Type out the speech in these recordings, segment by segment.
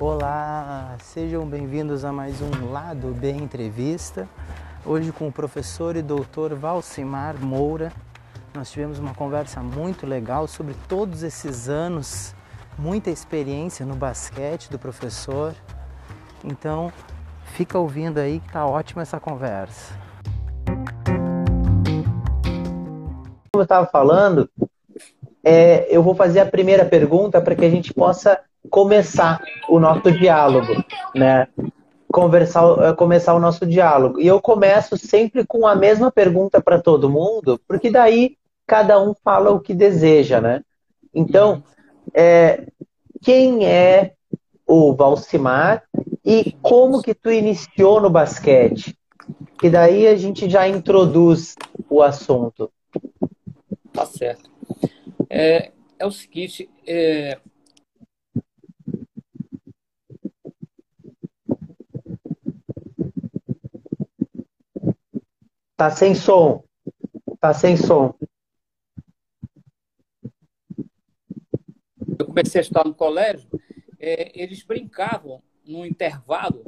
Olá, sejam bem-vindos a mais um Lado B Entrevista. Hoje com o professor e doutor Valcimar Moura. Nós tivemos uma conversa muito legal sobre todos esses anos, muita experiência no basquete do professor. Então, fica ouvindo aí que tá ótima essa conversa. Como eu estava falando, é, eu vou fazer a primeira pergunta para que a gente possa começar o nosso diálogo, né? Conversar, eh, começar o nosso diálogo. E eu começo sempre com a mesma pergunta para todo mundo, porque daí cada um fala o que deseja, né? Então, é, quem é o Valcimar e como que tu iniciou no basquete? Que daí a gente já introduz o assunto. Tá certo. É, é o seguinte, é, Tá sem som. Tá sem som. Eu comecei a estudar no colégio, é, eles brincavam no intervalo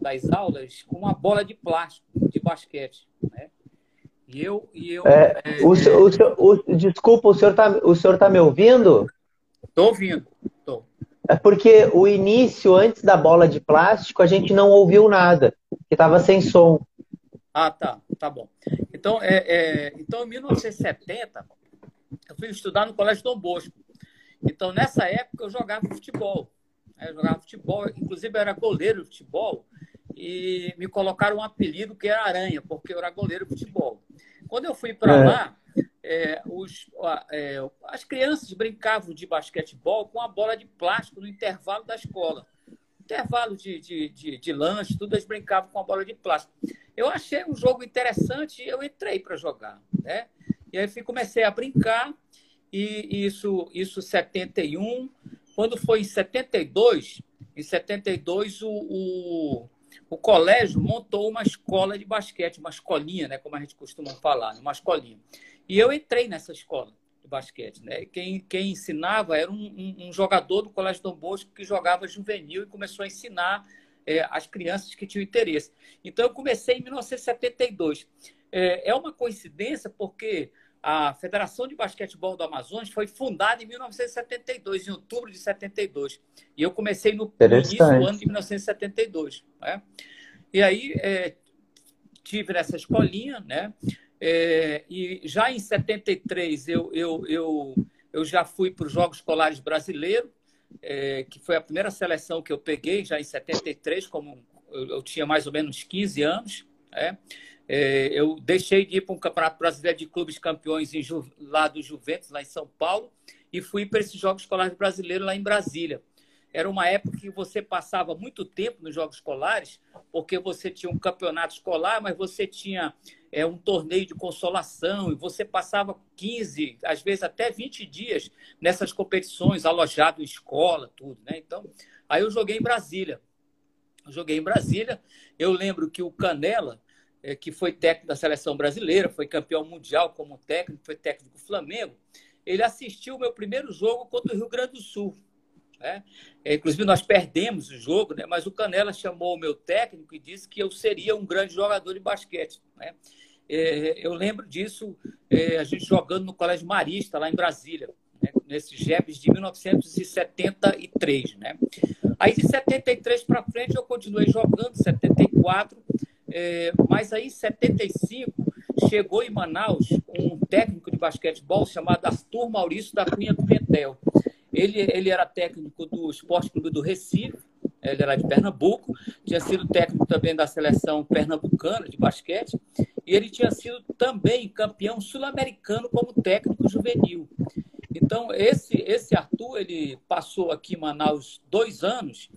das aulas com uma bola de plástico de basquete. Né? E eu. E eu é, é, o, senhor, o, senhor, o, desculpa, o senhor está o senhor tá me ouvindo? Estou ouvindo. Tô. É porque o início, antes da bola de plástico, a gente não ouviu nada, que estava sem som. Ah, tá, tá bom. Então, é, é, então, em 1970, eu fui estudar no Colégio Dom Bosco. Então, nessa época, eu jogava futebol. Eu jogava futebol, inclusive eu era goleiro de futebol, e me colocaram um apelido que era Aranha, porque eu era goleiro de futebol. Quando eu fui para é. lá, é, os, é, as crianças brincavam de basquetebol com a bola de plástico no intervalo da escola. Intervalo de, de, de, de lanche, tudo eles brincavam com a bola de plástico. Eu achei um jogo interessante e eu entrei para jogar, né? E aí comecei a brincar e isso isso 71, quando foi em 72, em 72 o, o, o colégio montou uma escola de basquete, uma escolinha, né, como a gente costuma falar, uma escolinha. E eu entrei nessa escola de basquete, né? Quem, quem ensinava era um, um, um jogador do Colégio Dom Bosco que jogava juvenil e começou a ensinar é, as crianças que tinham interesse. Então, eu comecei em 1972. É, é uma coincidência porque a Federação de Basquetebol do Amazonas foi fundada em 1972, em outubro de 72. E eu comecei no início do ano de 1972. Né? E aí é, tive nessa escolinha, né? É, e já em 73 eu, eu, eu, eu já fui para os Jogos Escolares Brasileiros, é, que foi a primeira seleção que eu peguei, já em 73, como eu, eu tinha mais ou menos 15 anos. É, é, eu deixei de ir para um Campeonato Brasileiro de Clubes Campeões em, lá do Juventus, lá em São Paulo, e fui para esses Jogos Escolares Brasileiros lá em Brasília. Era uma época que você passava muito tempo nos Jogos Escolares, porque você tinha um campeonato escolar, mas você tinha é, um torneio de consolação, e você passava 15, às vezes até 20 dias nessas competições, alojado em escola, tudo, né? Então, aí eu joguei em Brasília. Joguei em Brasília. Eu lembro que o Canela, é, que foi técnico da seleção brasileira, foi campeão mundial como técnico, foi técnico do Flamengo, ele assistiu o meu primeiro jogo contra o Rio Grande do Sul. Né? É, inclusive, nós perdemos o jogo, né? mas o Canela chamou o meu técnico e disse que eu seria um grande jogador de basquete. Né? É, eu lembro disso, é, a gente jogando no Colégio Marista, lá em Brasília, né? nesses JEPs de 1973. Né? Aí, de 73 para frente, eu continuei jogando, 74, é, mas aí, em 75, chegou em Manaus um técnico de basquetebol chamado Arthur Maurício da Cunha Pimentel. Ele, ele era técnico do Esporte Clube do Recife, ele era de Pernambuco, tinha sido técnico também da seleção pernambucana de basquete, e ele tinha sido também campeão sul-americano como técnico juvenil. Então, esse, esse Arthur, ele passou aqui em Manaus dois anos,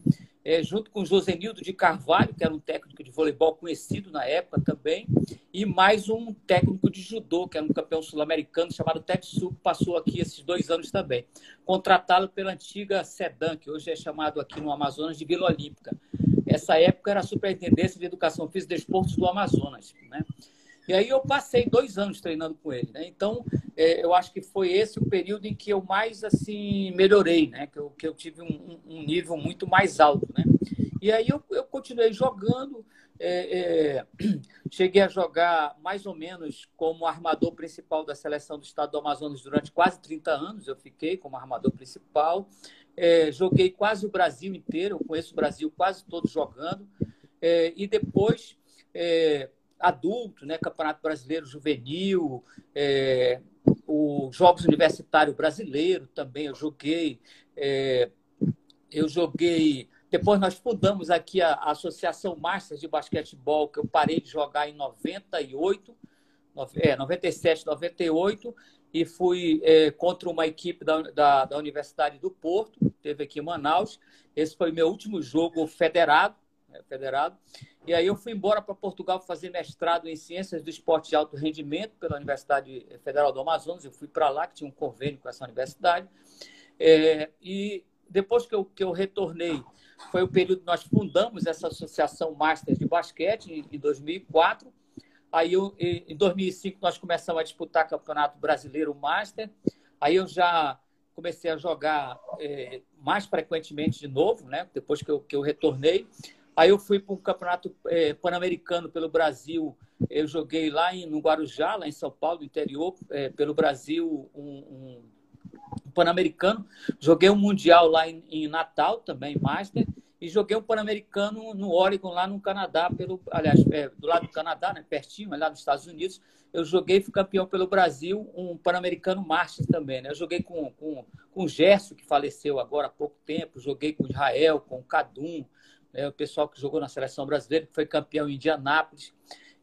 é, junto com Josenildo de Carvalho, que era um técnico de voleibol conhecido na época também, e mais um técnico de judô, que era um campeão sul-americano chamado Tetsu, que passou aqui esses dois anos também. Contratado pela antiga Sedan, que hoje é chamado aqui no Amazonas de Vila Olímpica. Essa época era a Superintendência de Educação Física e Desportos do Amazonas. Né? E aí eu passei dois anos treinando com ele. Né? Então, é, eu acho que foi esse o período em que eu mais assim melhorei, né? que, eu, que eu tive um, um nível muito mais alto. Né? E aí eu, eu continuei jogando, é, é, cheguei a jogar mais ou menos como armador principal da seleção do estado do Amazonas durante quase 30 anos. Eu fiquei como armador principal. É, joguei quase o Brasil inteiro, eu conheço o Brasil quase todo jogando. É, e depois é, adulto, né? Campeonato Brasileiro Juvenil, é, os Jogos Universitários Brasileiro também eu joguei. É, eu joguei. Depois nós fundamos aqui a, a, Associação Masters de Basquetebol, que eu parei de jogar em 98, é, 97, 98, e fui é, contra uma equipe da, da, da Universidade do Porto, teve aqui em Manaus. Esse foi meu último jogo federado. Né, federado. E aí eu fui embora para Portugal fazer mestrado em Ciências do Esporte de Alto Rendimento pela Universidade Federal do Amazonas. Eu fui para lá, que tinha um convênio com essa universidade. É, e depois que eu, que eu retornei, foi o período que nós fundamos essa Associação Masters de Basquete, em, em 2004. Aí, eu, em 2005, nós começamos a disputar Campeonato Brasileiro Master. Aí eu já comecei a jogar é, mais frequentemente de novo, né? depois que eu, que eu retornei. Aí eu fui para um campeonato é, pan-americano pelo Brasil. Eu joguei lá em, no Guarujá, lá em São Paulo, interior, é, pelo Brasil, um, um, pan-americano. Joguei um mundial lá em, em, Natal, também, Master. E joguei um pan-americano no Oregon, lá no Canadá, pelo, aliás, é, do lado do Canadá, né, pertinho, lá nos Estados Unidos. Eu joguei, fui campeão pelo Brasil, um pan-americano Masters também. Né? Eu joguei com, com, com o Gerson, que faleceu agora há pouco tempo. Joguei com o Israel, com o Cadum né, o pessoal que jogou na seleção brasileira, que foi campeão em Indianápolis.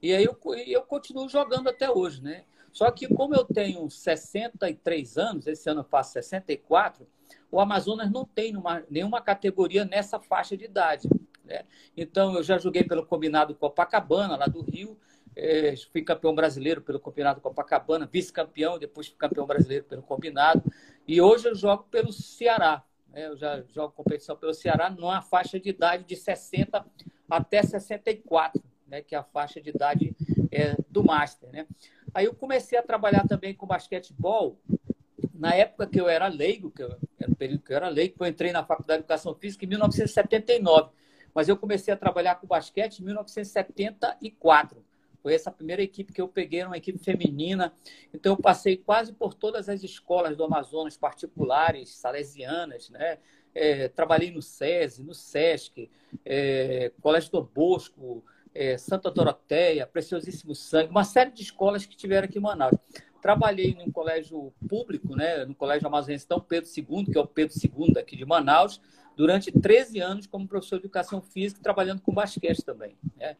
E aí eu, eu continuo jogando até hoje, né? Só que como eu tenho 63 anos, esse ano eu faço 64, o Amazonas não tem numa, nenhuma categoria nessa faixa de idade. Né? Então eu já joguei pelo combinado Copacabana, lá do Rio, é, fui campeão brasileiro pelo combinado Copacabana, vice-campeão, depois fui campeão brasileiro pelo combinado, e hoje eu jogo pelo Ceará, né? Eu já jogo competição pelo Ceará numa faixa de idade de 60 até 64, né? que é a faixa de idade é, do Master. Né? Aí eu comecei a trabalhar também com basquetebol na época que eu era leigo, que eu, era período que eu era leigo, eu entrei na Faculdade de Educação Física em 1979. Mas eu comecei a trabalhar com basquete em 1974. Foi essa primeira equipe que eu peguei, uma equipe feminina. Então, eu passei quase por todas as escolas do Amazonas, particulares, salesianas, né? É, trabalhei no SESI, no SESC, é, Colégio do Bosco, é, Santa Doroteia, Preciosíssimo Sangue, uma série de escolas que tiveram aqui em Manaus. Trabalhei num colégio público, né, no Colégio Amazonense Dom Pedro II, que é o Pedro II aqui de Manaus, durante 13 anos como professor de educação física, trabalhando com basquete também. Né?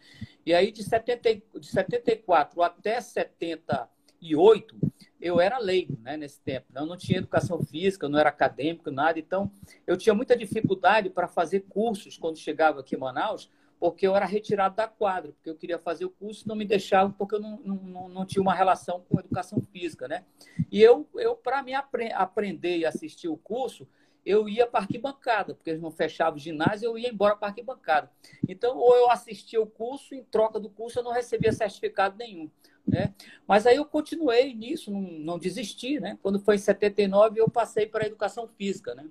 E aí, de, 70, de 74 até 78, eu era leigo né, nesse tempo. Né? Eu não tinha educação física, não era acadêmico, nada. Então, eu tinha muita dificuldade para fazer cursos quando chegava aqui em Manaus, porque eu era retirado da quadra, porque eu queria fazer o curso não me deixavam porque eu não, não, não tinha uma relação com educação física, né? E eu, eu para me apre aprender e assistir o curso, eu ia para arquibancada, porque eles não fechavam o ginásio, eu ia embora para arquibancada. Então, ou eu assistia o curso, em troca do curso eu não recebia certificado nenhum. Né? Mas aí eu continuei nisso, não, não desisti. Né? Quando foi em 79, eu passei para a educação física. Né?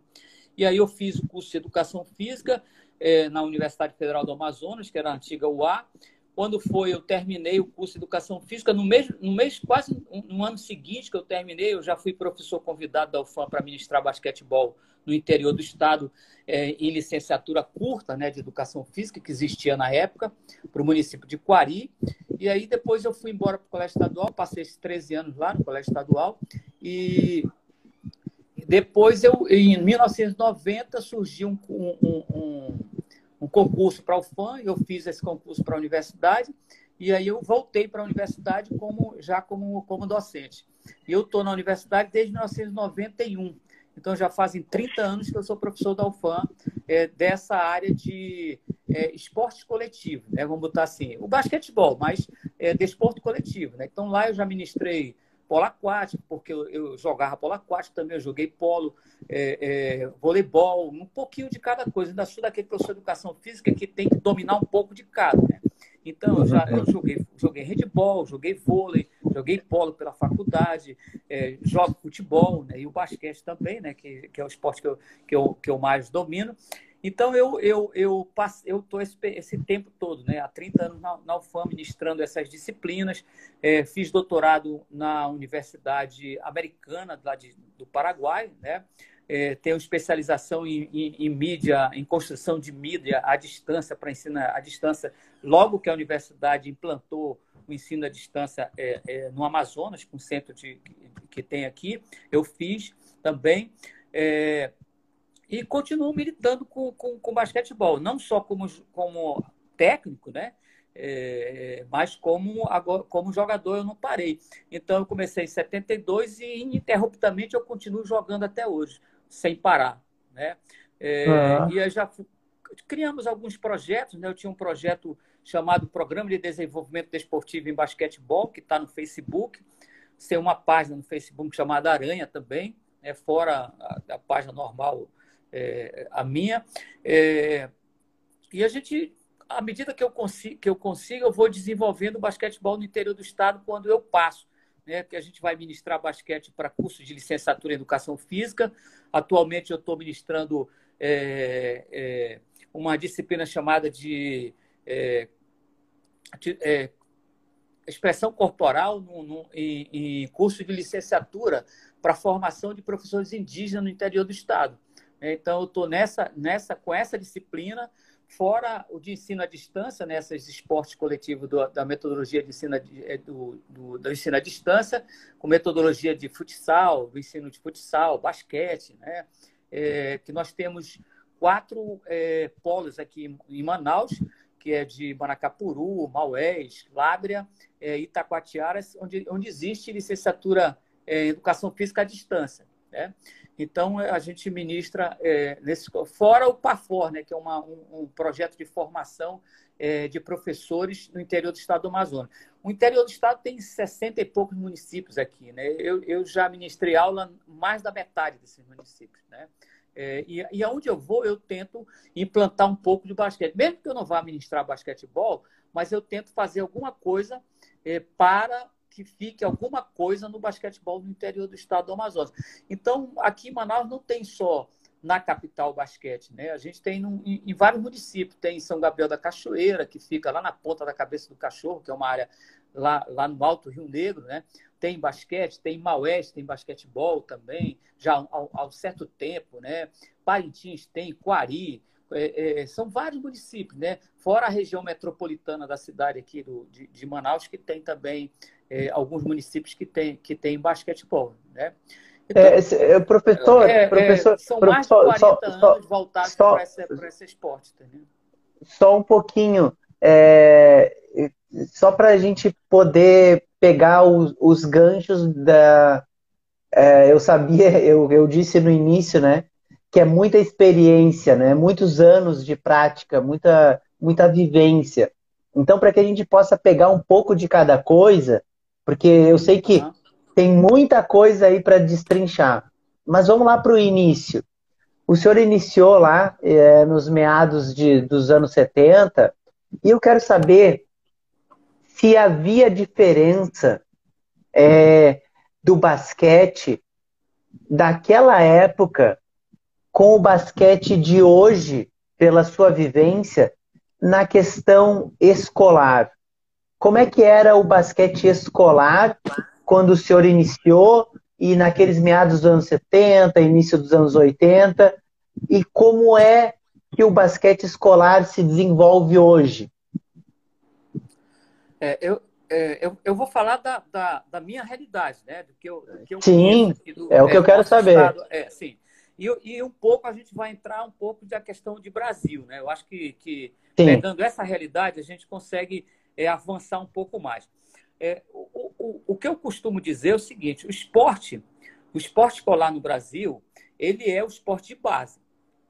E aí eu fiz o curso de educação física é, na Universidade Federal do Amazonas, que era a antiga UA. Quando foi, eu terminei o curso de Educação Física. No mês, no mês quase no ano seguinte que eu terminei, eu já fui professor convidado da UFAM para ministrar basquetebol no interior do estado é, em licenciatura curta né, de Educação Física, que existia na época, para o município de Quari. E aí depois eu fui embora para o Colégio Estadual, passei esses 13 anos lá no Colégio Estadual. E depois, eu, em 1990, surgiu um, um, um um concurso para o FAM, eu fiz esse concurso para a universidade, e aí eu voltei para a universidade como, já como, como docente. E eu estou na universidade desde 1991. Então já fazem 30 anos que eu sou professor da UFAM é, dessa área de é, esporte coletivo, né? vamos botar assim, o basquetebol, mas é, desporto coletivo. Né? Então lá eu já ministrei polo aquático, porque eu, eu, jogava polo aquático também, eu joguei polo, é, é, voleibol, um pouquinho de cada coisa. Ainda sou daquele professor de educação física que tem que dominar um pouco de cada, né? Então, eu já eu joguei, joguei handball, joguei vôlei, joguei polo pela faculdade, é, jogo futebol né, e o basquete também, né, que, que é o esporte que eu, que eu, que eu mais domino. Então, eu eu eu eu estou esse, esse, tempo todo, né, há 30 anos na, na UFAM, ministrando essas disciplinas. É, fiz doutorado na Universidade Americana lá de, do Paraguai, né? É, tenho especialização em, em, em, mídia, em construção de mídia à distância, para ensino à distância, logo que a universidade implantou o ensino à distância é, é, no Amazonas, com o centro de, que tem aqui, eu fiz também. É, e continuo militando com, com, com, basquetebol, não só como, como técnico, né? É, mas como, agora, como jogador eu não parei. Então eu comecei em 72 e ininterruptamente eu continuo jogando até hoje, sem parar. Né? É. E já criamos alguns projetos, né? eu tinha um projeto chamado Programa de Desenvolvimento Desportivo em Basquetebol, que está no Facebook, tem uma página no Facebook chamada Aranha também, né? fora a, a página normal é, a minha. É, e a gente, à medida que eu, consigo, que eu consigo, eu vou desenvolvendo basquetebol no interior do estado quando eu passo. Né, que a gente vai ministrar basquete para curso de licenciatura em educação física. Atualmente eu estou ministrando é, é, uma disciplina chamada de, é, de é, expressão corporal no, no, em, em curso de licenciatura para formação de professores indígenas no interior do estado. Então, eu estou nessa, nessa, com essa disciplina, fora o de ensino à distância, nesses né, esportes coletivos da metodologia de ensino, é, do, do, do, ensino à distância, com metodologia de futsal, do ensino de futsal, basquete, né? É, que nós temos quatro é, polos aqui em Manaus, que é de Manacapuru, Maués, Lábrea, é, Itacoatiaras, onde, onde existe licenciatura em Educação Física à Distância. Né? Então, a gente ministra, é, nesse, fora o PAFOR, né, que é uma, um, um, projeto de formação é, de professores no interior do estado do Amazonas. O interior do estado tem 60 e poucos municípios aqui. Né? Eu, eu já ministrei aula mais da metade desses municípios. Né? É, e, e aonde eu vou, eu tento implantar um pouco de basquete. Mesmo que eu não vá ministrar basquetebol, mas eu tento fazer alguma coisa para que fique alguma coisa no basquetebol no interior do estado do Amazonas. Então, aqui em Manaus não tem só na capital basquete, né? A gente tem num, em, em, vários municípios, tem São Gabriel da Cachoeira, que fica lá na ponta da cabeça do cachorro, que é uma área lá, lá no Alto Rio Negro, né? Tem basquete, tem Maués, tem basquetebol também, já há, um certo tempo, né? Parintins tem, Quari, é, é, são vários municípios, né? Fora a região metropolitana da cidade aqui do, de, de Manaus, que tem também é, alguns municípios que têm que tem basquetebol, né? Então, é, professor, é, professor, são mais de 40 só, anos só, voltados para esse, esse esporte, entendeu? Só um pouquinho, só para a gente poder pegar os, os ganchos da. eu sabia, eu, eu disse no início, né? que é muita experiência, né? Muitos anos de prática, muita, muita vivência. Então, para que a gente possa pegar um pouco de cada coisa, porque eu sei que tem muita coisa aí para destrinchar. Mas vamos lá para o início. O senhor iniciou lá é, nos meados de, dos anos 70, e eu quero saber se havia diferença é, do basquete daquela época com o basquete de hoje, pela sua vivência, na questão escolar. Como é que era o basquete escolar quando o senhor iniciou e naqueles meados dos anos 70, início dos anos 80? E como é que o basquete escolar se desenvolve hoje? É, eu, é, eu, eu, vou falar da, da, da, minha realidade, né? Do que eu, do que eu sim, do, é o que eu quero saber. Estado, é, sim. E, e, um pouco a gente vai entrar um pouco da questão de Brasil, né? Eu acho que, que pegando essa realidade a gente consegue é, avançar um pouco mais. É, o, o, o que eu costumo dizer é o seguinte: o esporte, o esporte escolar no Brasil, ele é o esporte de base.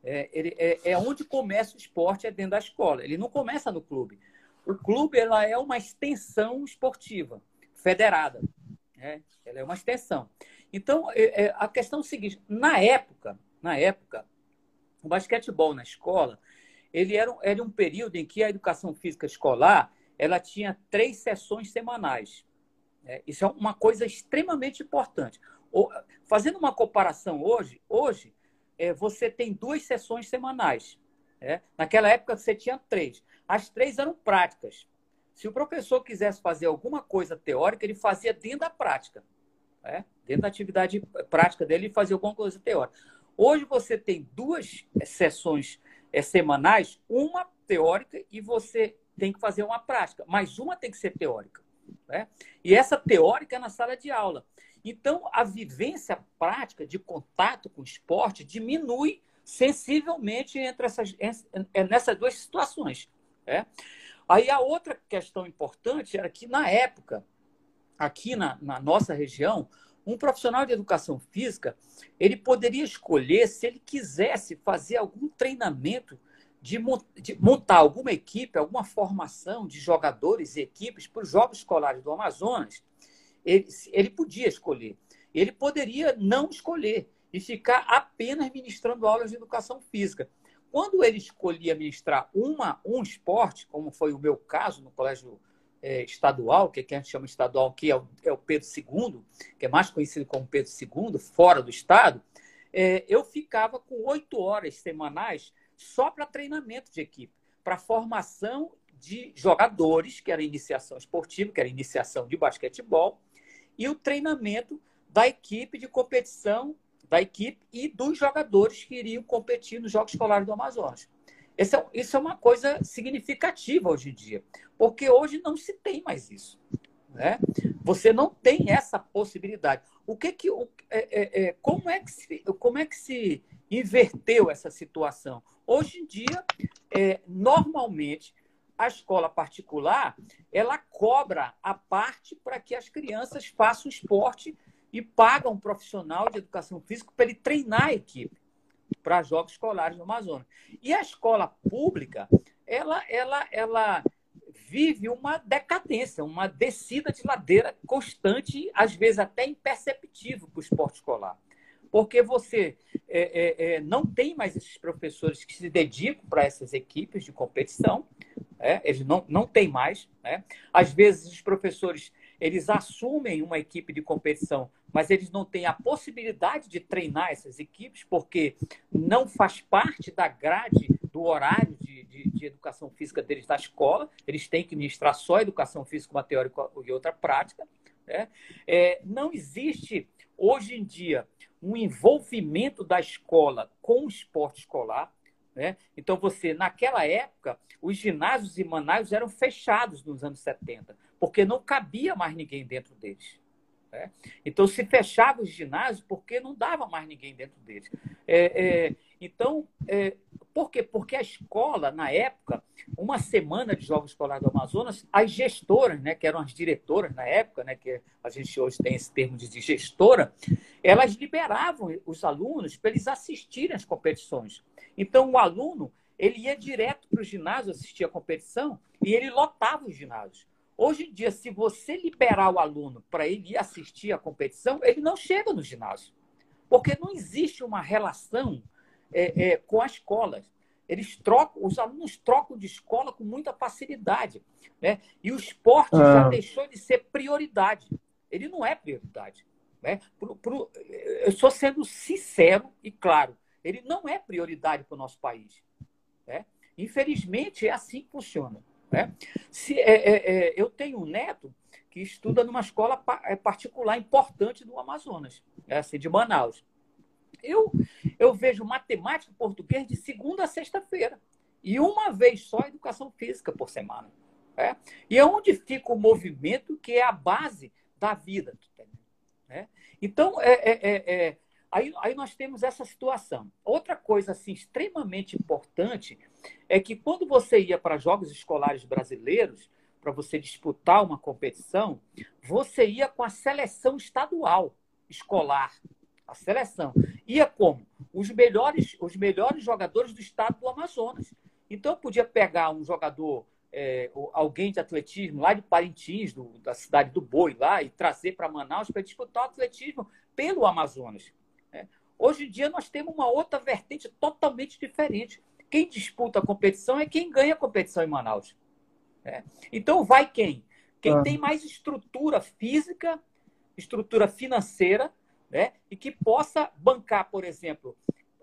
É, ele, é, é onde começa o esporte, é dentro da escola. Ele não começa no clube. O clube ela é uma extensão esportiva federada. Né? Ela é uma extensão. Então, é, é, a questão é o seguinte: na época, na época, o basquetebol na escola, ele era, era um período em que a educação física escolar ela tinha três sessões semanais. É, isso é uma coisa extremamente importante. O, fazendo uma comparação hoje, hoje é, você tem duas sessões semanais. É? Naquela época você tinha três. As três eram práticas. Se o professor quisesse fazer alguma coisa teórica, ele fazia dentro da prática. É? Dentro da atividade prática dele, ele fazia alguma coisa teórica. Hoje você tem duas sessões é, semanais, uma teórica e você tem que fazer uma prática, mas uma tem que ser teórica. Né? E essa teórica é na sala de aula. Então, a vivência prática de contato com o esporte diminui sensivelmente entre essas, nessas duas situações. Né? Aí a outra questão importante era que, na época, aqui na, na nossa região, um profissional de educação física ele poderia escolher se ele quisesse fazer algum treinamento de, montar alguma equipe, alguma formação de jogadores e equipes para os Jogos Escolares do Amazonas, ele, ele podia escolher. Ele poderia não escolher e ficar apenas ministrando aulas de educação física. Quando ele escolhia ministrar uma, um esporte, como foi o meu caso no colégio é, estadual, que, é que a gente chama estadual, que é o, é o, Pedro II, que é mais conhecido como Pedro II, fora do estado, é, eu ficava com oito horas semanais só para treinamento de equipe, para formação de jogadores, que era iniciação esportiva, que era iniciação de basquetebol, e o treinamento da equipe de competição, da equipe e dos jogadores que iriam competir nos Jogos Escolares do Amazonas. Isso é, isso é uma coisa significativa hoje em dia, porque hoje não se tem mais isso. Né? Você não tem essa possibilidade. O que que, é, é, é, como, é que se, como é que se inverteu essa situação? Hoje em dia, é, normalmente, a escola particular ela cobra a parte para que as crianças façam esporte e pagam um profissional de educação física para ele treinar a equipe para jogos escolares no Amazonas. E a escola pública, ela, ela, ela vive uma decadência, uma descida de ladeira constante, às vezes até imperceptível para o esporte escolar. Porque você é, é, é, não tem mais esses professores que se dedicam para essas equipes de competição, né? eles não, não têm mais. Né? Às vezes, os professores eles assumem uma equipe de competição, mas eles não têm a possibilidade de treinar essas equipes, porque não faz parte da grade do horário de, de, de educação física deles da escola, eles têm que ministrar só educação física, uma teórica e outra prática. Né? É, não existe, hoje em dia, um envolvimento da escola com o esporte escolar. Né? Então, você, naquela época, os ginásios e manários eram fechados nos anos 70 porque não cabia mais ninguém dentro deles. Né? Então, se fechava os ginásios porque não dava mais ninguém dentro deles. É, é, então, é, por quê? Porque a escola, na época, uma semana de Jogos Escolares do Amazonas, as gestoras, né, que eram as diretoras na época, né, que a gente hoje tem esse termo de gestora, elas liberavam os alunos para eles assistirem às competições. Então, o aluno ele ia direto para o ginásio assistir a competição e ele lotava os ginásios. Hoje em dia, se você liberar o aluno para ele ir assistir a competição, ele não chega no ginásio. Porque não existe uma relação é, é, com a escola. Eles trocam, os alunos trocam de escola com muita facilidade. Né? E o esporte ah. já deixou de ser prioridade. Ele não é prioridade. Né? Pro, pro, eu estou sendo sincero e claro, ele não é prioridade para o nosso país. Né? Infelizmente, é assim que funciona. Né? Se, é, é, é, eu tenho um neto que estuda numa escola é, particular importante do Amazonas, é assim, de Manaus. Eu, eu vejo matemática português de segunda a sexta-feira. E uma vez só educação física por semana. É? E é onde fica o movimento que é a base da vida. Né? Então, é, é, é, aí, aí nós temos essa situação. Outra coisa assim, extremamente importante é que quando você ia para jogos escolares brasileiros, para você disputar uma competição, você ia com a seleção estadual escolar. A seleção. Ia como? Os melhores, os melhores jogadores do estado do Amazonas. Então, eu podia pegar um jogador é, alguém de atletismo lá de Parintins, do, da cidade do Boi, lá, e trazer para Manaus para disputar o atletismo pelo Amazonas. Né? Hoje em dia nós temos uma outra vertente totalmente diferente. Quem disputa a competição é quem ganha a competição em Manaus. Né? Então vai quem? Quem ah. tem mais estrutura física, estrutura financeira, né? e que possa bancar, por exemplo,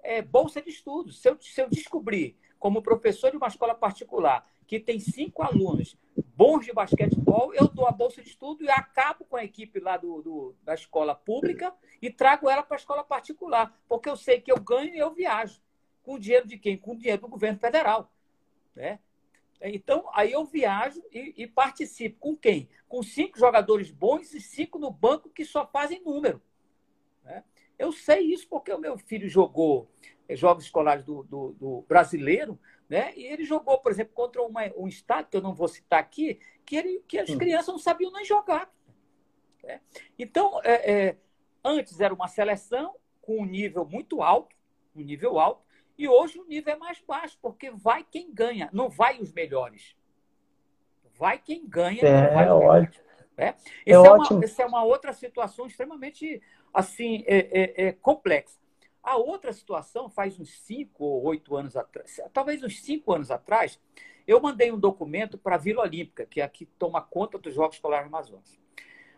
é, bolsa de estudos. Se eu, se eu descobrir, como professor de uma escola particular, que tem cinco alunos bons de basquetebol, eu dou a bolsa de estudo e acabo com a equipe lá do, do da escola pública e trago ela para a escola particular, porque eu sei que eu ganho e eu viajo. Com o dinheiro de quem? Com o dinheiro do governo federal. Né? Então, aí eu viajo e, e, participo. Com quem? Com cinco jogadores bons e cinco no banco que só fazem número. Né? Eu sei isso porque o meu filho jogou eh, jogos escolares do, do, do brasileiro né? E ele jogou, por exemplo, contra uma, um estado, que eu não vou citar aqui, que, ele, que as hum. crianças não sabiam nem jogar. Né? Então, é, é, antes era uma seleção com um nível muito alto, um nível alto, e hoje o nível é mais baixo, porque vai quem ganha, não vai os melhores. Vai quem ganha, é, não vai os melhores. É, é, é uma, essa é uma outra situação extremamente assim é, é, é complexa. A outra situação, faz uns cinco ou oito anos atrás, talvez uns cinco anos atrás, eu mandei um documento para a Vila Olímpica, que é a que toma conta dos Jogos Escolares Amazonas.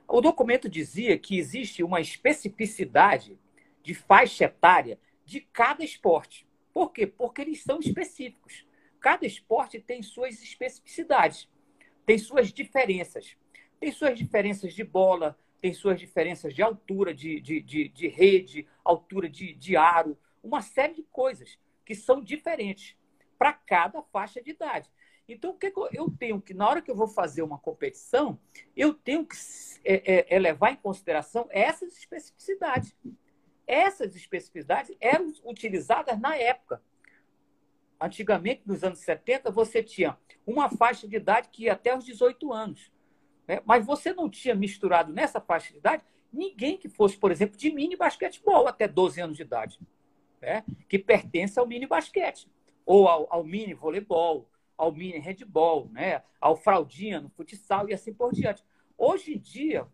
O documento dizia que existe uma especificidade de faixa etária de cada esporte. Por quê? Porque eles são específicos. Cada esporte tem suas especificidades, tem suas diferenças. Tem suas diferenças de bola, tem suas diferenças de altura de, de, de, de rede, altura de, de aro, uma série de coisas que são diferentes para cada faixa de idade. Então, o que eu tenho que, na hora que eu vou fazer uma competição, eu tenho que é, é, é levar em consideração essas especificidades. Essas especificidades eram utilizadas na época. Antigamente, nos anos 70, você tinha uma faixa de idade que ia até os 18 anos. Né? Mas você não tinha misturado nessa faixa de idade ninguém que fosse, por exemplo, de mini basquetebol até 12 anos de idade, né? que pertence ao mini basquete, ou ao, ao mini voleibol, ao mini handball, né? ao fraldinha no futsal e assim por diante. Hoje em dia,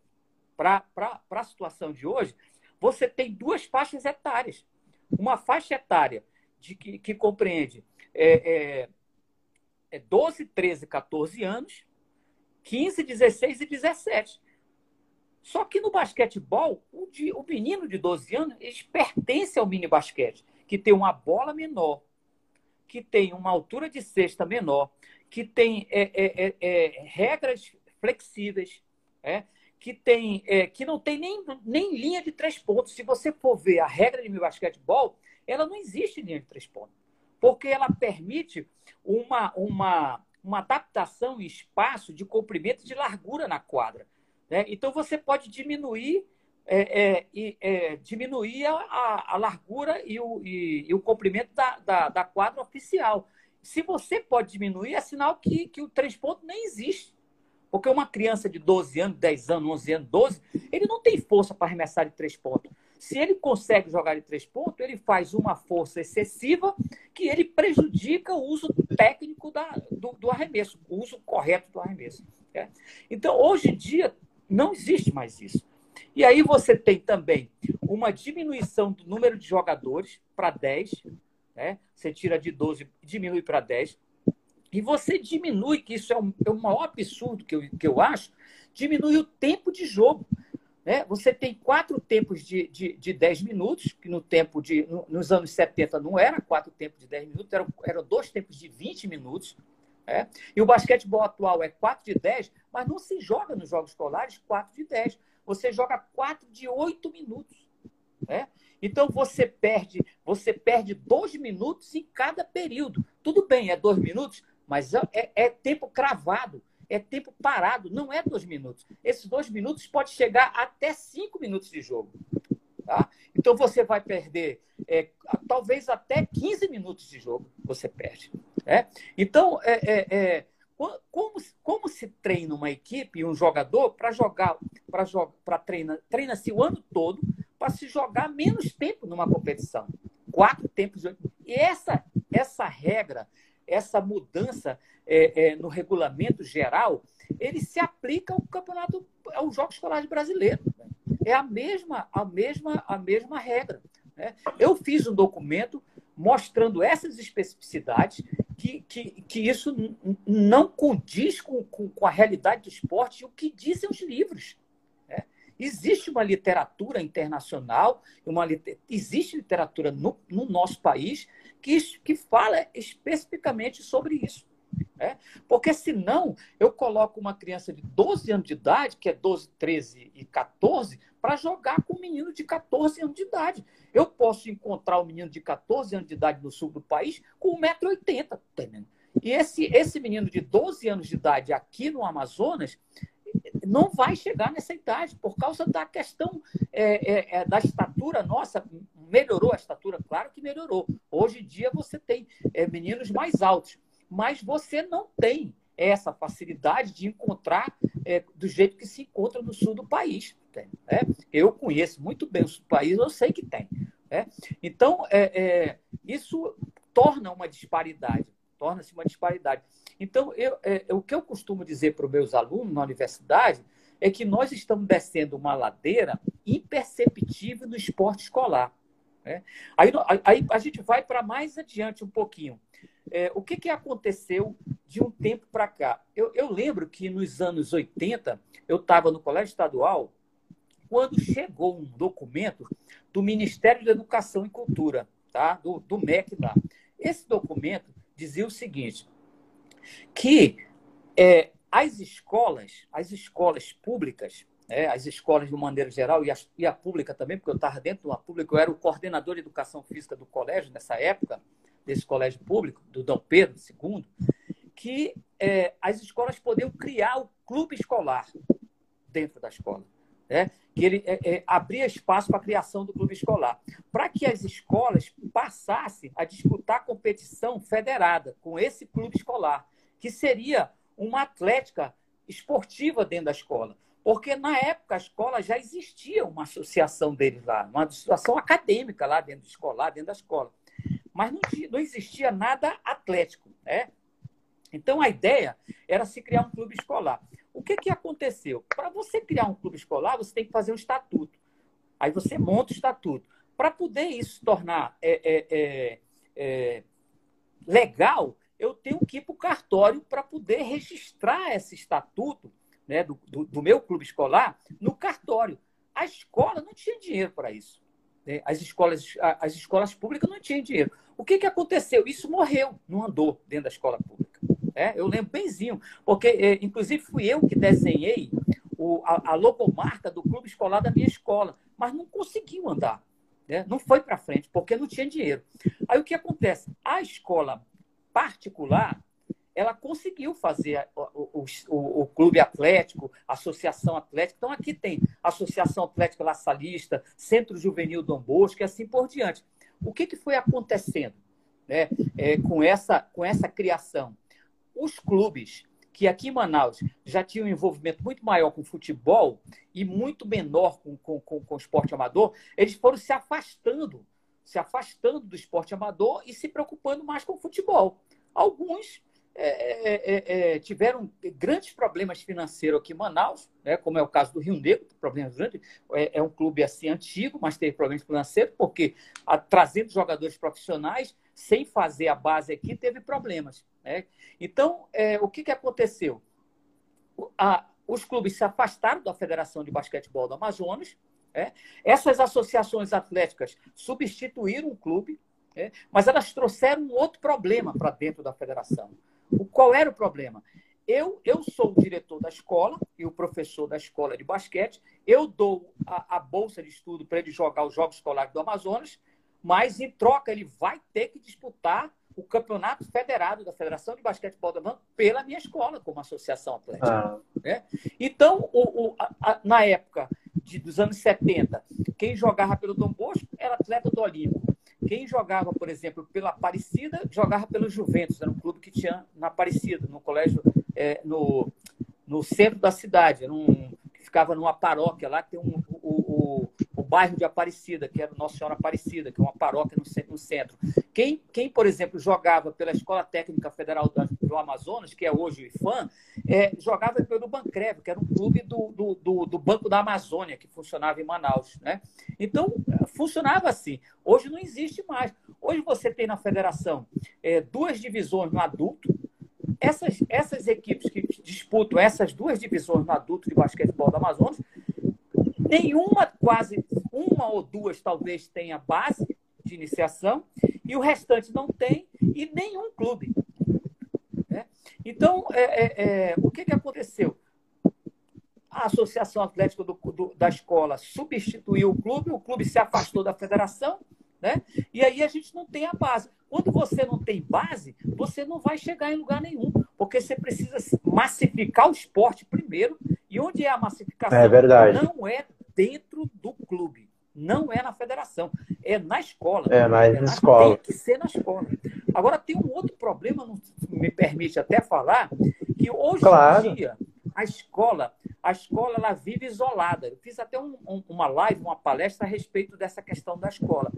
para a situação de hoje, você tem duas faixas etárias. Uma faixa etária de que, que compreende é, é, é 12, 13, 14 anos, 15, 16 e 17. Só que no basquetebol, o, de, o menino de 12 anos, pertence ao mini basquete, que tem uma bola menor, que tem uma altura de cesta menor, que tem é, é, é, é regras flexíveis, é, que, tem, é, que não tem nem, nem linha de três pontos. Se você for ver a regra de mini basquetebol, ela não existe linha de três pontos, porque ela permite uma, uma, uma adaptação em espaço de comprimento de largura na quadra. Né? Então, você pode diminuir, é, é, é, diminuir a, a, largura e o, e, e o comprimento da, da, da, quadra oficial. Se você pode diminuir, é sinal que, que o três pontos nem existe. Porque uma criança de 12 anos, 10 anos, 11 anos, 12, ele não tem força para arremessar de três pontos. Se ele consegue jogar de três pontos, ele faz uma força excessiva que ele prejudica o uso técnico da, do, do arremesso, o uso correto do arremesso. Né? Então, hoje em dia, não existe mais isso. E aí você tem também uma diminuição do número de jogadores para 10, né? você tira de 12 e diminui para 10. E você diminui, que isso é, um, é o maior absurdo que eu, que eu acho, diminui o tempo de jogo. Né? Você tem quatro tempos de, de, de 10 minutos, que no tempo de. nos anos 70 não era quatro tempos de 10 minutos, eram, eram dois tempos de 20 minutos. Né? E o basquetebol atual é 4 de 10, mas não se joga nos jogos escolares 4 de 10. Você joga 4 de 8 minutos. Né? Então você perde, você perde dois minutos em cada período. Tudo bem, é dois minutos, mas é, é, é tempo cravado é tempo parado, não é dois minutos. Esses dois minutos pode chegar até cinco minutos de jogo. Tá? Então você vai perder é, talvez até 15 minutos de jogo, você perde. Né? Então, é, é, é como, como se treina uma equipe um jogador para jogar, para jogar, para treinar, treina-se o ano todo para se jogar menos tempo numa competição. Quatro tempos de E essa, essa regra essa mudança é, é, no regulamento geral, ele se aplica ao campeonato, aos Jogos Escolares Brasileiros. Né? É a mesma, a mesma, a mesma regra. Né? Eu fiz um documento mostrando essas especificidades, que, que, que isso não condiz com, com, com, a realidade do esporte e o que dizem os livros. Né? Existe uma literatura internacional, uma, existe literatura no, no nosso país que, que fala especificamente sobre isso. Né? Porque senão eu coloco uma criança de 12 anos de idade, que é 12, 13 e 14, para jogar com um menino de 14 anos de idade. Eu posso encontrar um menino de 14 anos de idade no sul do país com 1,80m. Tá e esse, esse menino de 12 anos de idade aqui no Amazonas não vai chegar nessa idade, por causa da questão é, é, é da estatura nossa. Melhorou a estatura? Claro que melhorou. Hoje em dia você tem é, meninos mais altos mas você não tem essa facilidade de encontrar é, do jeito que se encontra no sul do país. Né? Eu conheço muito bem o sul do país, eu sei que tem. Né? Então, é, é, isso torna uma disparidade, torna-se uma disparidade. Então, eu, é, o que eu costumo dizer para os meus alunos na universidade é que nós estamos descendo uma ladeira imperceptível no esporte escolar. Né? Aí, aí a gente vai para mais adiante um pouquinho. É, o que, que aconteceu de um tempo para cá? Eu, eu, lembro que nos anos 80, eu estava no colégio estadual, quando chegou um documento do Ministério da Educação e Cultura, tá? do, do MEC lá. Esse documento dizia o seguinte, que é, as escolas, as escolas públicas, é, as escolas de uma maneira geral e, as, e a pública também, porque eu estava dentro de uma pública, eu era o coordenador de educação física do colégio nessa época, desse colégio público, do Dom Pedro II, que é, as escolas podiam criar o clube escolar dentro da escola. Né? Que ele é, é, abria espaço para a criação do clube escolar. Para que as escolas passassem a disputar competição federada com esse clube escolar, que seria uma atlética esportiva dentro da escola. Porque na época a escola já existia uma associação deles lá, uma associação acadêmica lá dentro escolar, dentro da escola mas não, não existia nada atlético. Né? Então, a ideia era se criar um clube escolar. O que, que aconteceu? Para você criar um clube escolar, você tem que fazer um estatuto. Aí você monta o estatuto. Para poder isso tornar é, é, é, é, legal, eu tenho que ir para o cartório para poder registrar esse estatuto né, do, do, do meu clube escolar no cartório. A escola não tinha dinheiro para isso. Né? As, escolas, as escolas públicas não tinham dinheiro. O que, que aconteceu? Isso morreu, não andou dentro da escola pública. É, eu lembro benzinho, porque, é, inclusive, fui eu que desenhei o, a, a, logomarca do clube escolar da minha escola, mas não conseguiu andar. Né? Não foi para frente, porque não tinha dinheiro. Aí o que acontece? A escola particular, ela conseguiu fazer o, o, o, clube atlético, a associação atlética. Então, aqui tem Associação Atlética La Salista, Centro Juvenil Dom Bosco e assim por diante. O que, que foi acontecendo né, é, com, essa, com essa criação? Os clubes que aqui em Manaus já tinham um envolvimento muito maior com futebol e muito menor com, com, com, com o esporte amador, eles foram se afastando, se afastando do esporte amador e se preocupando mais com o futebol. Alguns é é, é, é, tiveram grandes problemas financeiros aqui em Manaus, né, como é o caso do Rio Negro, problemas grandes. É, é um clube assim antigo, mas teve problemas financeiros, porque a, trazendo jogadores profissionais, sem fazer a base aqui, teve problemas. Né? Então, é, o que, que aconteceu? A, os clubes se afastaram da Federação de Basquetebol do Amazonas, né? essas associações atléticas substituíram o clube, né? mas elas trouxeram um outro problema para dentro da federação o, qual era o problema? Eu, eu sou o diretor da escola e o professor da escola de basquete. Eu dou a, a bolsa de estudo para ele jogar os Jogos Escolares do Amazonas, mas em troca ele vai ter que disputar o campeonato federado da Federação de Basquetebol do Amazonas pela minha escola, como associação atlética. Ah. Né? Então, o, o, a, na época de, dos anos 70, quem jogava pelo Dom Bosco era atleta do Olímpico. Quem jogava, por exemplo, pela Aparecida, jogava pelo Juventus, era um clube que tinha na Aparecida, no colégio, é, no, no centro da cidade, que ficava numa paróquia lá, que tem um, o, o, o bairro de Aparecida, que era Nossa Senhora Aparecida, que é uma paróquia no centro. Quem, quem por exemplo, jogava pela Escola Técnica Federal do Amazonas, que é hoje o IFAM, é, jogava pelo Bancrev, que era um clube do, do, do, do, Banco da Amazônia, que funcionava em Manaus. Né? Então, funcionava assim. Hoje não existe mais. Hoje você tem na federação é, duas divisões no adulto, essas, essas equipes que disputam essas duas divisões no adulto de basquetebol do Amazonas, nenhuma, quase uma ou duas talvez tenha base de iniciação e o restante não tem e nenhum clube. Então, é, é, é, o que, que aconteceu? A Associação Atlética do, do, da Escola substituiu o clube, o clube se afastou da federação, né? e aí a gente não tem a base. Quando você não tem base, você não vai chegar em lugar nenhum, porque você precisa massificar o esporte primeiro. E onde é a massificação? É verdade. Não é dentro do clube, não é na federação, é na escola. É na, é na escola. Tem que ser na escola. Agora, tem um outro problema, não me permite até falar, que hoje claro. em dia a escola, a escola ela vive isolada. Eu fiz até um, um, uma live, uma palestra a respeito dessa questão da escola.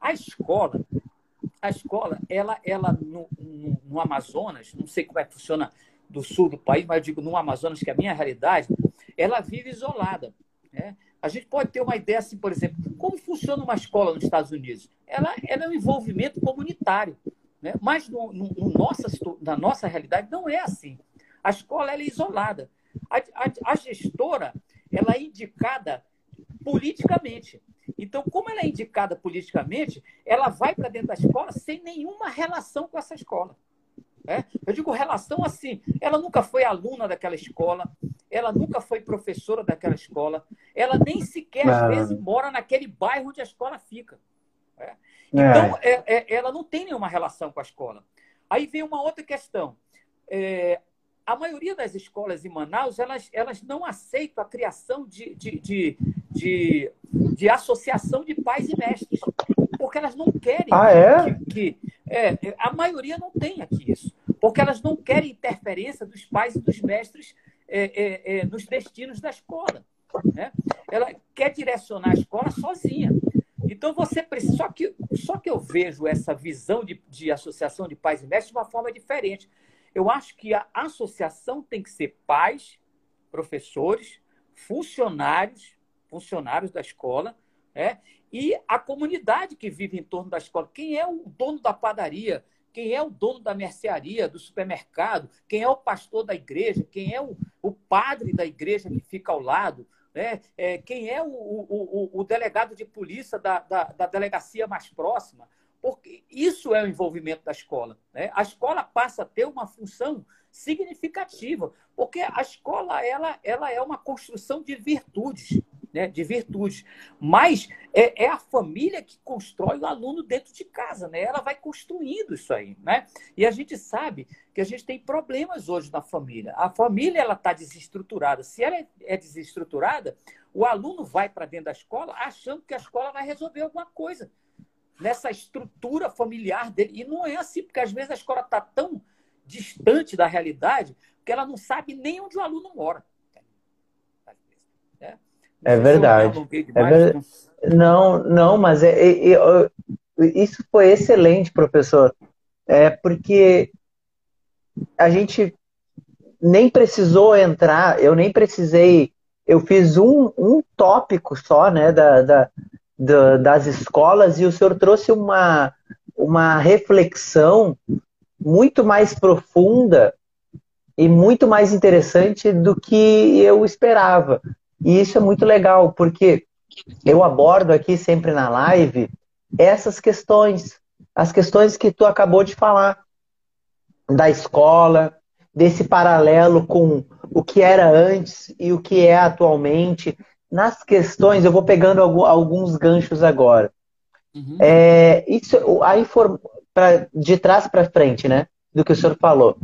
A escola, a escola, ela, ela no, no, no, Amazonas, não sei como é que funciona do sul do país, mas eu digo no Amazonas, que é a minha realidade, ela vive isolada. Né? A gente pode ter uma ideia assim, por exemplo, como funciona uma escola nos Estados Unidos? Ela, ela é um envolvimento comunitário. Né? Mas no, no, no nossa, na nossa realidade não é assim. A escola é isolada. A, a, a gestora ela é indicada politicamente. Então, como ela é indicada politicamente, ela vai para dentro da escola sem nenhuma relação com essa escola. É? Eu digo relação assim, ela nunca foi aluna daquela escola, ela nunca foi professora daquela escola, ela nem sequer, às vezes, mora naquele bairro onde a escola fica. É? Então, é. é, é, ela não tem nenhuma relação com a escola. Aí vem uma outra questão. É, a maioria das escolas em Manaus, elas, elas não aceitam a criação de, de, de, de, de associação de pais e mestres, porque elas não querem ah, é? que, que é, a maioria não tem aqui isso, porque elas não querem interferência dos pais e dos mestres é, nos destinos da escola. Né? Ela quer direcionar a escola sozinha. Então você precisa. Só que, só que eu vejo essa visão de, de associação de pais e mestres de uma forma diferente. Eu acho que a associação tem que ser pais, professores, funcionários, funcionários da escola, né? e a comunidade que vive em torno da escola. Quem é o dono da padaria? Quem é o dono da mercearia, do supermercado? Quem é o pastor da igreja? Quem é o, o padre da igreja que fica ao lado? Né? É, quem é o, o, o, delegado de polícia da, da, da delegacia mais próxima? porque isso é o envolvimento da escola. Né? A escola passa a ter uma função significativa, porque a escola ela, ela é uma construção de virtudes, né? de virtudes. Mas é, é, a família que constrói o aluno dentro de casa, né? ela vai construindo isso aí. Né? E a gente sabe que a gente tem problemas hoje na família. A família ela está desestruturada. Se ela é, é desestruturada, o aluno vai para dentro da escola achando que a escola vai resolver alguma coisa nessa estrutura familiar dele. E não é assim, porque às vezes a escola está tão distante da realidade que ela não sabe nem onde o aluno mora. É, é verdade. É ver... Não, não, mas é, é, é, isso foi excelente, professor. É porque a gente nem precisou entrar, eu nem precisei, eu fiz um, um tópico só, né, da, da, do, das escolas e o senhor trouxe uma, uma reflexão muito mais profunda e muito mais interessante do que eu esperava. E isso é muito legal, porque eu abordo aqui sempre na live essas questões, as questões que tu acabou de falar, da escola, desse paralelo com o que era antes e o que é atualmente, nas questões, eu vou pegando alguns ganchos agora. Uhum. É, isso, a inform... pra, de trás para frente, né? Do que o senhor falou.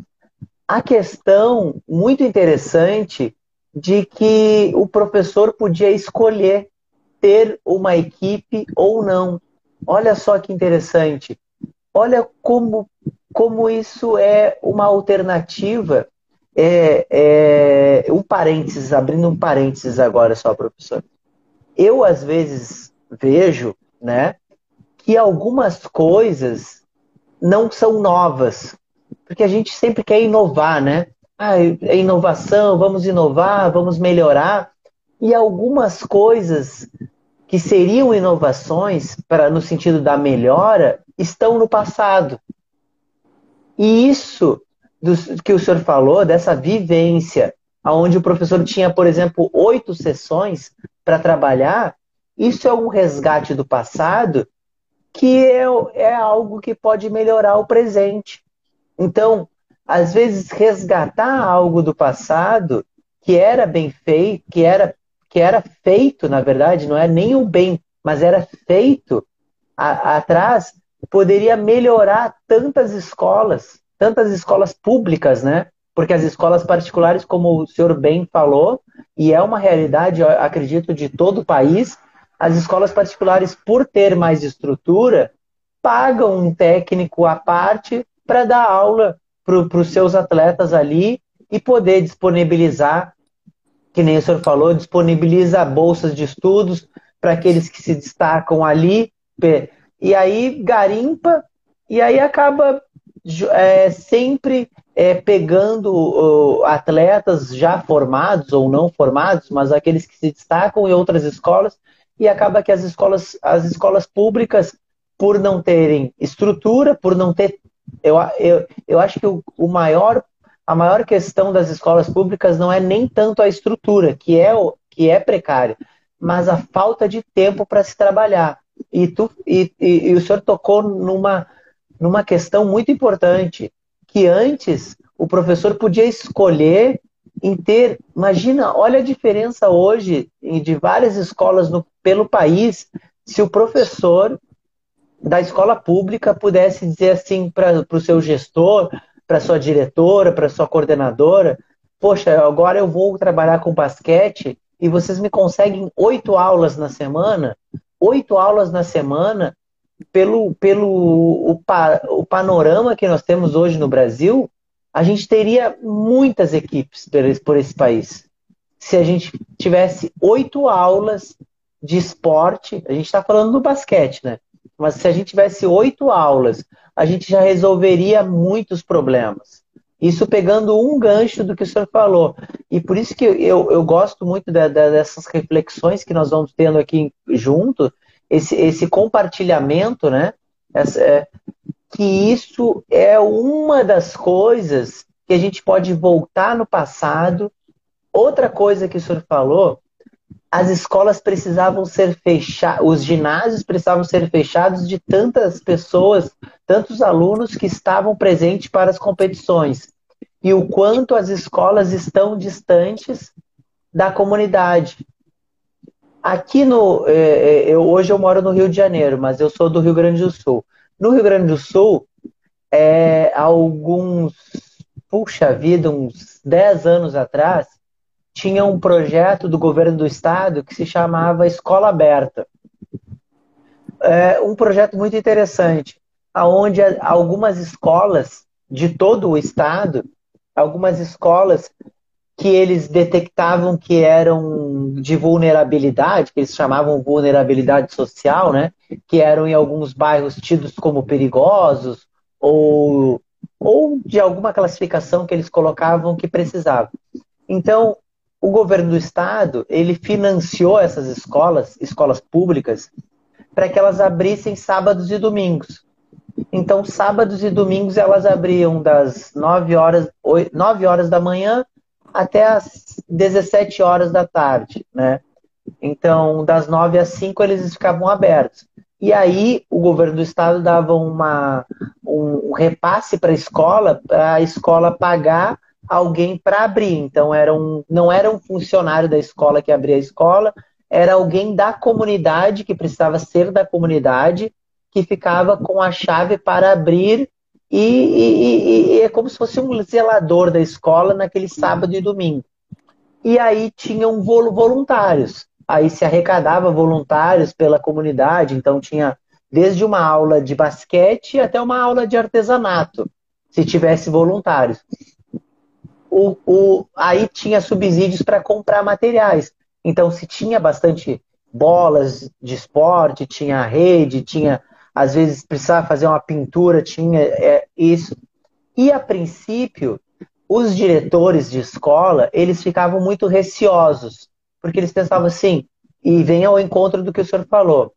A questão muito interessante de que o professor podia escolher ter uma equipe ou não. Olha só que interessante. Olha como, como isso é uma alternativa é, é, um parênteses, abrindo um parênteses agora só, professor. Eu, às vezes, vejo, né, que algumas coisas não são novas, porque a gente sempre quer inovar, né? Ah, é inovação, vamos inovar, vamos melhorar, e algumas coisas que seriam inovações para no sentido da melhora estão no passado. E isso do, que o senhor falou, dessa vivência, onde o professor tinha, por exemplo, oito sessões para trabalhar, isso é um resgate do passado que é, é algo que pode melhorar o presente. Então, às vezes, resgatar algo do passado que era bem feito, que era que era feito, na verdade, não é nem o bem, mas era feito a, atrás, poderia melhorar tantas escolas, tantas escolas públicas, né? Porque as escolas particulares, como o senhor bem falou, e é uma realidade, acredito, de todo o país, as escolas particulares, por ter mais estrutura, pagam um técnico à parte para dar aula para os seus atletas ali e poder disponibilizar que nem o senhor falou, disponibiliza bolsas de estudos para aqueles que se destacam ali, e aí garimpa, e aí acaba é, sempre é, pegando uh, atletas já formados ou não formados, mas aqueles que se destacam em outras escolas, e acaba que as escolas, as escolas públicas, por não terem estrutura, por não ter. Eu, eu, eu acho que o, o maior a maior questão das escolas públicas não é nem tanto a estrutura, que é, que é precária, mas a falta de tempo para se trabalhar. E, tu, e, e, e o senhor tocou numa, numa questão muito importante, que antes o professor podia escolher em ter. Imagina, olha a diferença hoje de várias escolas no, pelo país, se o professor da escola pública pudesse dizer assim para o seu gestor, para sua diretora, para sua coordenadora, poxa, agora eu vou trabalhar com basquete e vocês me conseguem oito aulas na semana, oito aulas na semana, pelo, pelo o, o panorama que nós temos hoje no Brasil, a gente teria muitas equipes por esse, por esse país. Se a gente tivesse oito aulas de esporte, a gente está falando do basquete, né? Mas se a gente tivesse oito aulas a gente já resolveria muitos problemas. Isso pegando um gancho do que o senhor falou. E por isso que eu, eu gosto muito dessas reflexões que nós vamos tendo aqui junto, esse, esse compartilhamento, né? Essa, é, que isso é uma das coisas que a gente pode voltar no passado. Outra coisa que o senhor falou as escolas precisavam ser fechadas, os ginásios precisavam ser fechados de tantas pessoas, tantos alunos que estavam presentes para as competições. E o quanto as escolas estão distantes da comunidade. Aqui no. É, é, eu, hoje eu moro no Rio de Janeiro, mas eu sou do Rio Grande do Sul. No Rio Grande do Sul, é, alguns. Puxa vida, uns 10 anos atrás, tinha um projeto do governo do estado que se chamava Escola Aberta. É um projeto muito interessante, aonde algumas escolas de todo o estado, algumas escolas que eles detectavam que eram de vulnerabilidade, que eles chamavam vulnerabilidade social, né? Que eram em alguns bairros tidos como perigosos ou, ou de alguma classificação que eles colocavam que precisava. Então, o governo do estado ele financiou essas escolas, escolas públicas, para que elas abrissem sábados e domingos. Então, sábados e domingos elas abriam das 9 horas, 8, 9 horas da manhã até as 17 horas da tarde, né? Então, das 9 às 5 eles ficavam abertos. E aí o governo do estado dava uma, um repasse para a escola, para a escola pagar alguém para abrir. Então, era um, não era um funcionário da escola que abria a escola, era alguém da comunidade, que precisava ser da comunidade, que ficava com a chave para abrir e, e, e, é como se fosse um zelador da escola naquele sábado e domingo. E aí tinham voluntários. Aí se arrecadava voluntários pela comunidade, então tinha desde uma aula de basquete até uma aula de artesanato, se tivesse voluntários o, o, aí tinha subsídios para comprar materiais. Então, se tinha bastante bolas de esporte, tinha rede, tinha às vezes precisava fazer uma pintura, tinha é, isso. E a princípio, os diretores de escola, eles ficavam muito receosos, porque eles pensavam assim, e vem ao encontro do que o senhor falou.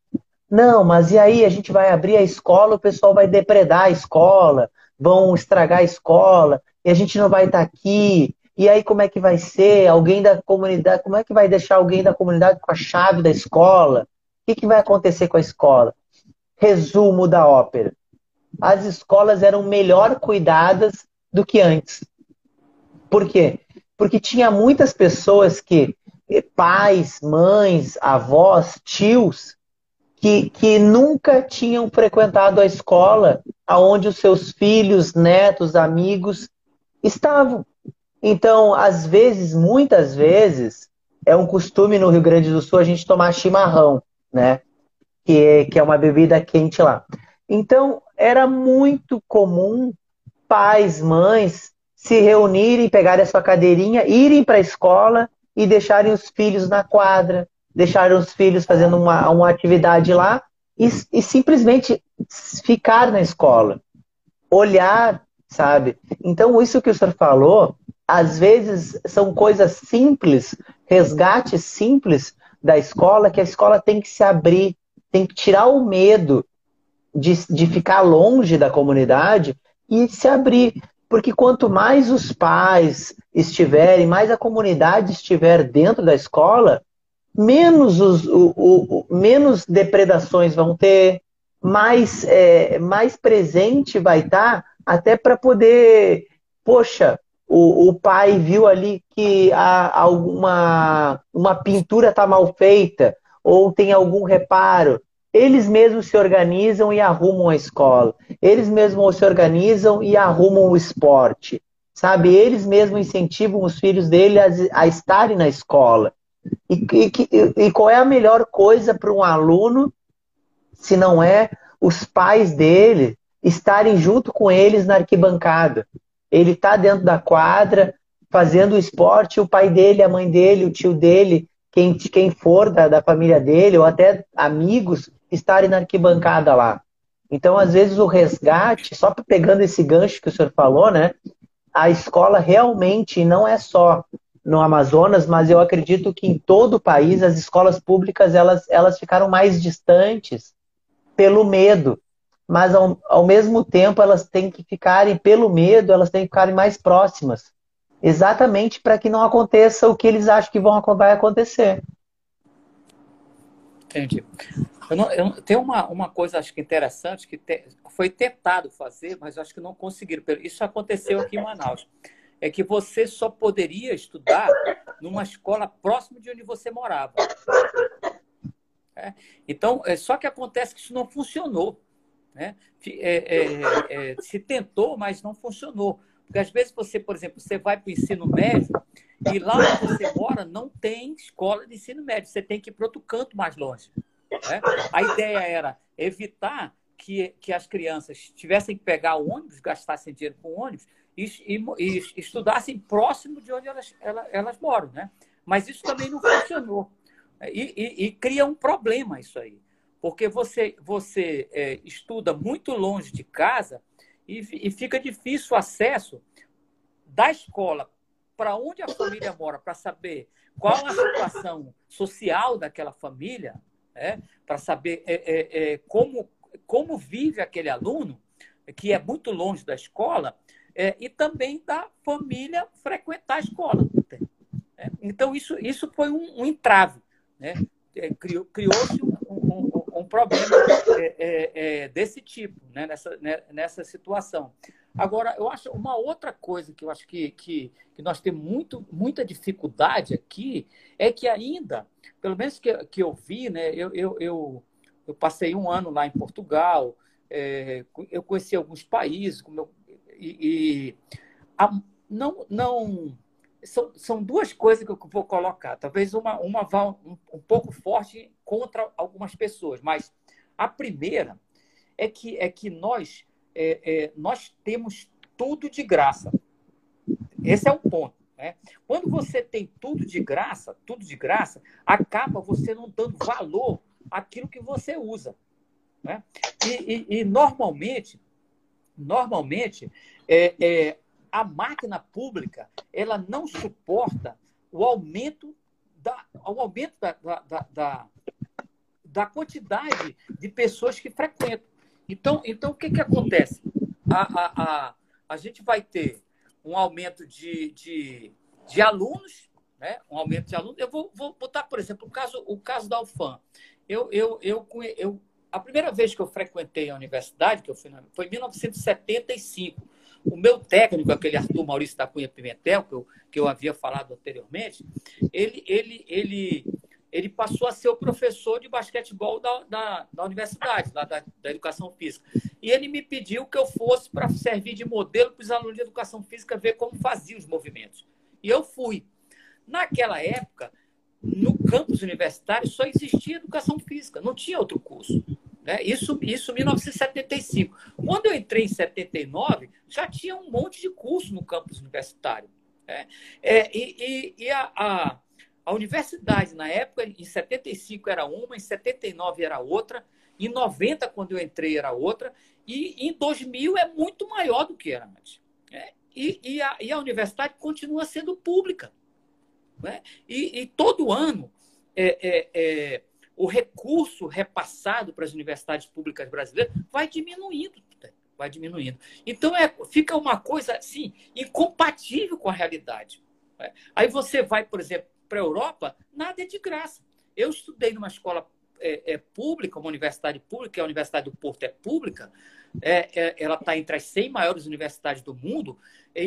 Não, mas e aí a gente vai abrir a escola, o pessoal vai depredar a escola, vão estragar a escola, e a gente não vai estar aqui. E aí como é que vai ser? Alguém da comunidade, como é que vai deixar alguém da comunidade com a chave da escola? O que, que vai acontecer com a escola? Resumo da ópera. As escolas eram melhor cuidadas do que antes. Por quê? Porque tinha muitas pessoas que, pais, mães, avós, tios, que, que nunca tinham frequentado a escola aonde os seus filhos, netos, amigos estavam. Então, às vezes, muitas vezes, é um costume no Rio Grande do Sul a gente tomar chimarrão, né? Que é, que é uma bebida quente lá. Então, era muito comum pais, mães se reunirem, pegarem a sua cadeirinha, irem para a escola e deixarem os filhos na quadra, deixarem os filhos fazendo uma, uma atividade lá e, e simplesmente ficar na escola, olhar, sabe? Então, isso que o senhor falou às vezes são coisas simples, resgates simples da escola, que a escola tem que se abrir, tem que tirar o medo de, de ficar longe da comunidade e se abrir. Porque quanto mais os pais estiverem, mais a comunidade estiver dentro da escola, menos, os, o, o, menos depredações vão ter, mais, é, mais presente vai estar, até para poder, poxa, o, o pai viu ali que há alguma uma pintura está mal feita ou tem algum reparo, eles mesmos se organizam e arrumam a escola. Eles mesmos se organizam e arrumam o esporte. Sabe? Eles mesmos incentivam os filhos dele a, a estarem na escola. E, e, e qual é a melhor coisa para um aluno, se não é os pais dele estarem junto com eles na arquibancada? Ele está dentro da quadra, fazendo o esporte, o pai dele, a mãe dele, o tio dele, quem, quem for da, da família dele, ou até amigos, estarem na arquibancada lá. Então, às vezes, o resgate, só pegando esse gancho que o senhor falou, né? A escola realmente não é só no Amazonas, mas eu acredito que em todo o país as escolas públicas elas, elas ficaram mais distantes pelo medo mas ao, ao mesmo tempo elas têm que ficarem, pelo medo, elas têm que ficarem mais próximas. Exatamente para que não aconteça o que eles acham que vão, vai acontecer. Entendi. Eu não, eu, tem uma, uma coisa acho que interessante que te, foi tentado fazer, mas acho que não conseguiram. Isso aconteceu aqui em Manaus. É que você só poderia estudar numa escola próxima de onde você morava. É? Então, é, só que acontece que isso não funcionou. Né? É, é, é, se tentou, mas não funcionou. Porque às vezes você, por exemplo, você vai para o ensino médio e lá onde você mora não tem escola de ensino médio, você tem que ir para outro canto mais longe. Né? A ideia era evitar que, que as crianças tivessem que pegar ônibus, gastassem dinheiro com ônibus e, e, e estudassem próximo de onde elas, elas, elas, moram. Né? Mas isso também não funcionou. E, e, e cria um problema isso aí porque você, você é, estuda muito longe de casa e, e fica difícil o acesso da escola para onde a família mora, para saber qual a situação social daquela família, né? para saber é, é, é, como, como vive aquele aluno, que é muito longe da escola, é, e também da família frequentar a escola. Né? Então, isso, isso foi um, um entrave. Né? É, criou-se criou um, problema é, é, é, desse tipo, né? nessa, né? nessa situação. Agora, eu acho uma outra coisa que eu acho que, que, que, nós temos muito, muita dificuldade aqui é que ainda, pelo menos que, que eu vi, né? eu, eu, eu, eu passei um ano lá em Portugal, é, eu conheci alguns países, como e, e a, não, não são, são duas coisas que eu vou colocar. Talvez uma, uma vá um, um pouco forte contra algumas pessoas, mas a primeira é que, é que nós, é, é, nós temos tudo de graça. Esse é o ponto. Né? Quando você tem tudo de graça, tudo de graça, acaba você não dando valor àquilo que você usa. Né? E, e, e normalmente, normalmente é, é, a máquina pública ela não suporta o aumento da, o aumento da, da, da, da quantidade de pessoas que frequentam. Então, então o que, que acontece? A, a, a, a gente vai ter um aumento de, de, de alunos, né? um aumento de alunos. Eu vou, vou botar, por exemplo, o caso, o caso da UFAM. Eu, eu, eu, eu, a primeira vez que eu frequentei a universidade, que eu fui na, foi em 1975. O meu técnico, aquele Arthur Maurício da Cunha Pimentel, que eu, que eu havia falado anteriormente, ele, ele, ele, ele passou a ser o professor de basquetebol da, da, da universidade, da, da, educação física. E ele me pediu que eu fosse para servir de modelo para os alunos de educação física ver como fazia os movimentos. E eu fui. Naquela época, no campus universitário só existia educação física, não tinha outro curso. Né? Isso, em 1975. Quando eu entrei em 79, já tinha um monte de curso no campus universitário. Né? É, e, e, e a, a, a, universidade, na época, em 75 era uma, em 79 era outra, em 90, quando eu entrei, era outra, e em 2000 é muito maior do que era antes. Né? E, e, a, e a universidade continua sendo pública. Né? E, e todo ano é, é, é, o recurso repassado para as universidades públicas brasileiras vai diminuindo. Vai diminuindo. Então é, fica uma coisa assim, incompatível com a realidade. Né? Aí você vai, por exemplo, para a Europa, nada é de graça. Eu estudei numa escola é, é, pública, uma universidade pública, a Universidade do Porto é pública, é, é ela está entre as 100 maiores universidades do mundo,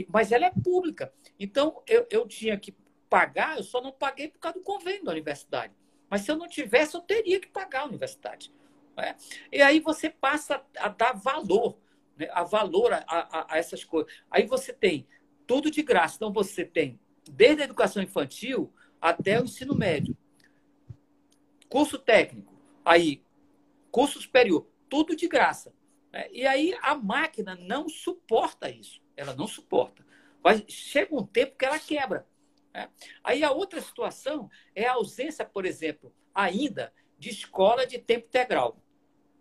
mas ela é pública. Então, eu, eu tinha que pagar, eu só não paguei por causa do convênio da universidade. Mas se eu não tivesse, eu teria que pagar a universidade. Né? E aí você passa a dar valor, né? a valor a, a, a, essas coisas. Aí você tem tudo de graça. Então você tem desde a educação infantil até o ensino médio. Curso técnico, aí curso superior, tudo de graça. Né? E aí a máquina não suporta isso. Ela não suporta. Mas chega um tempo que ela quebra. Né? Aí a outra situação é a ausência, por exemplo, ainda de escola de tempo integral.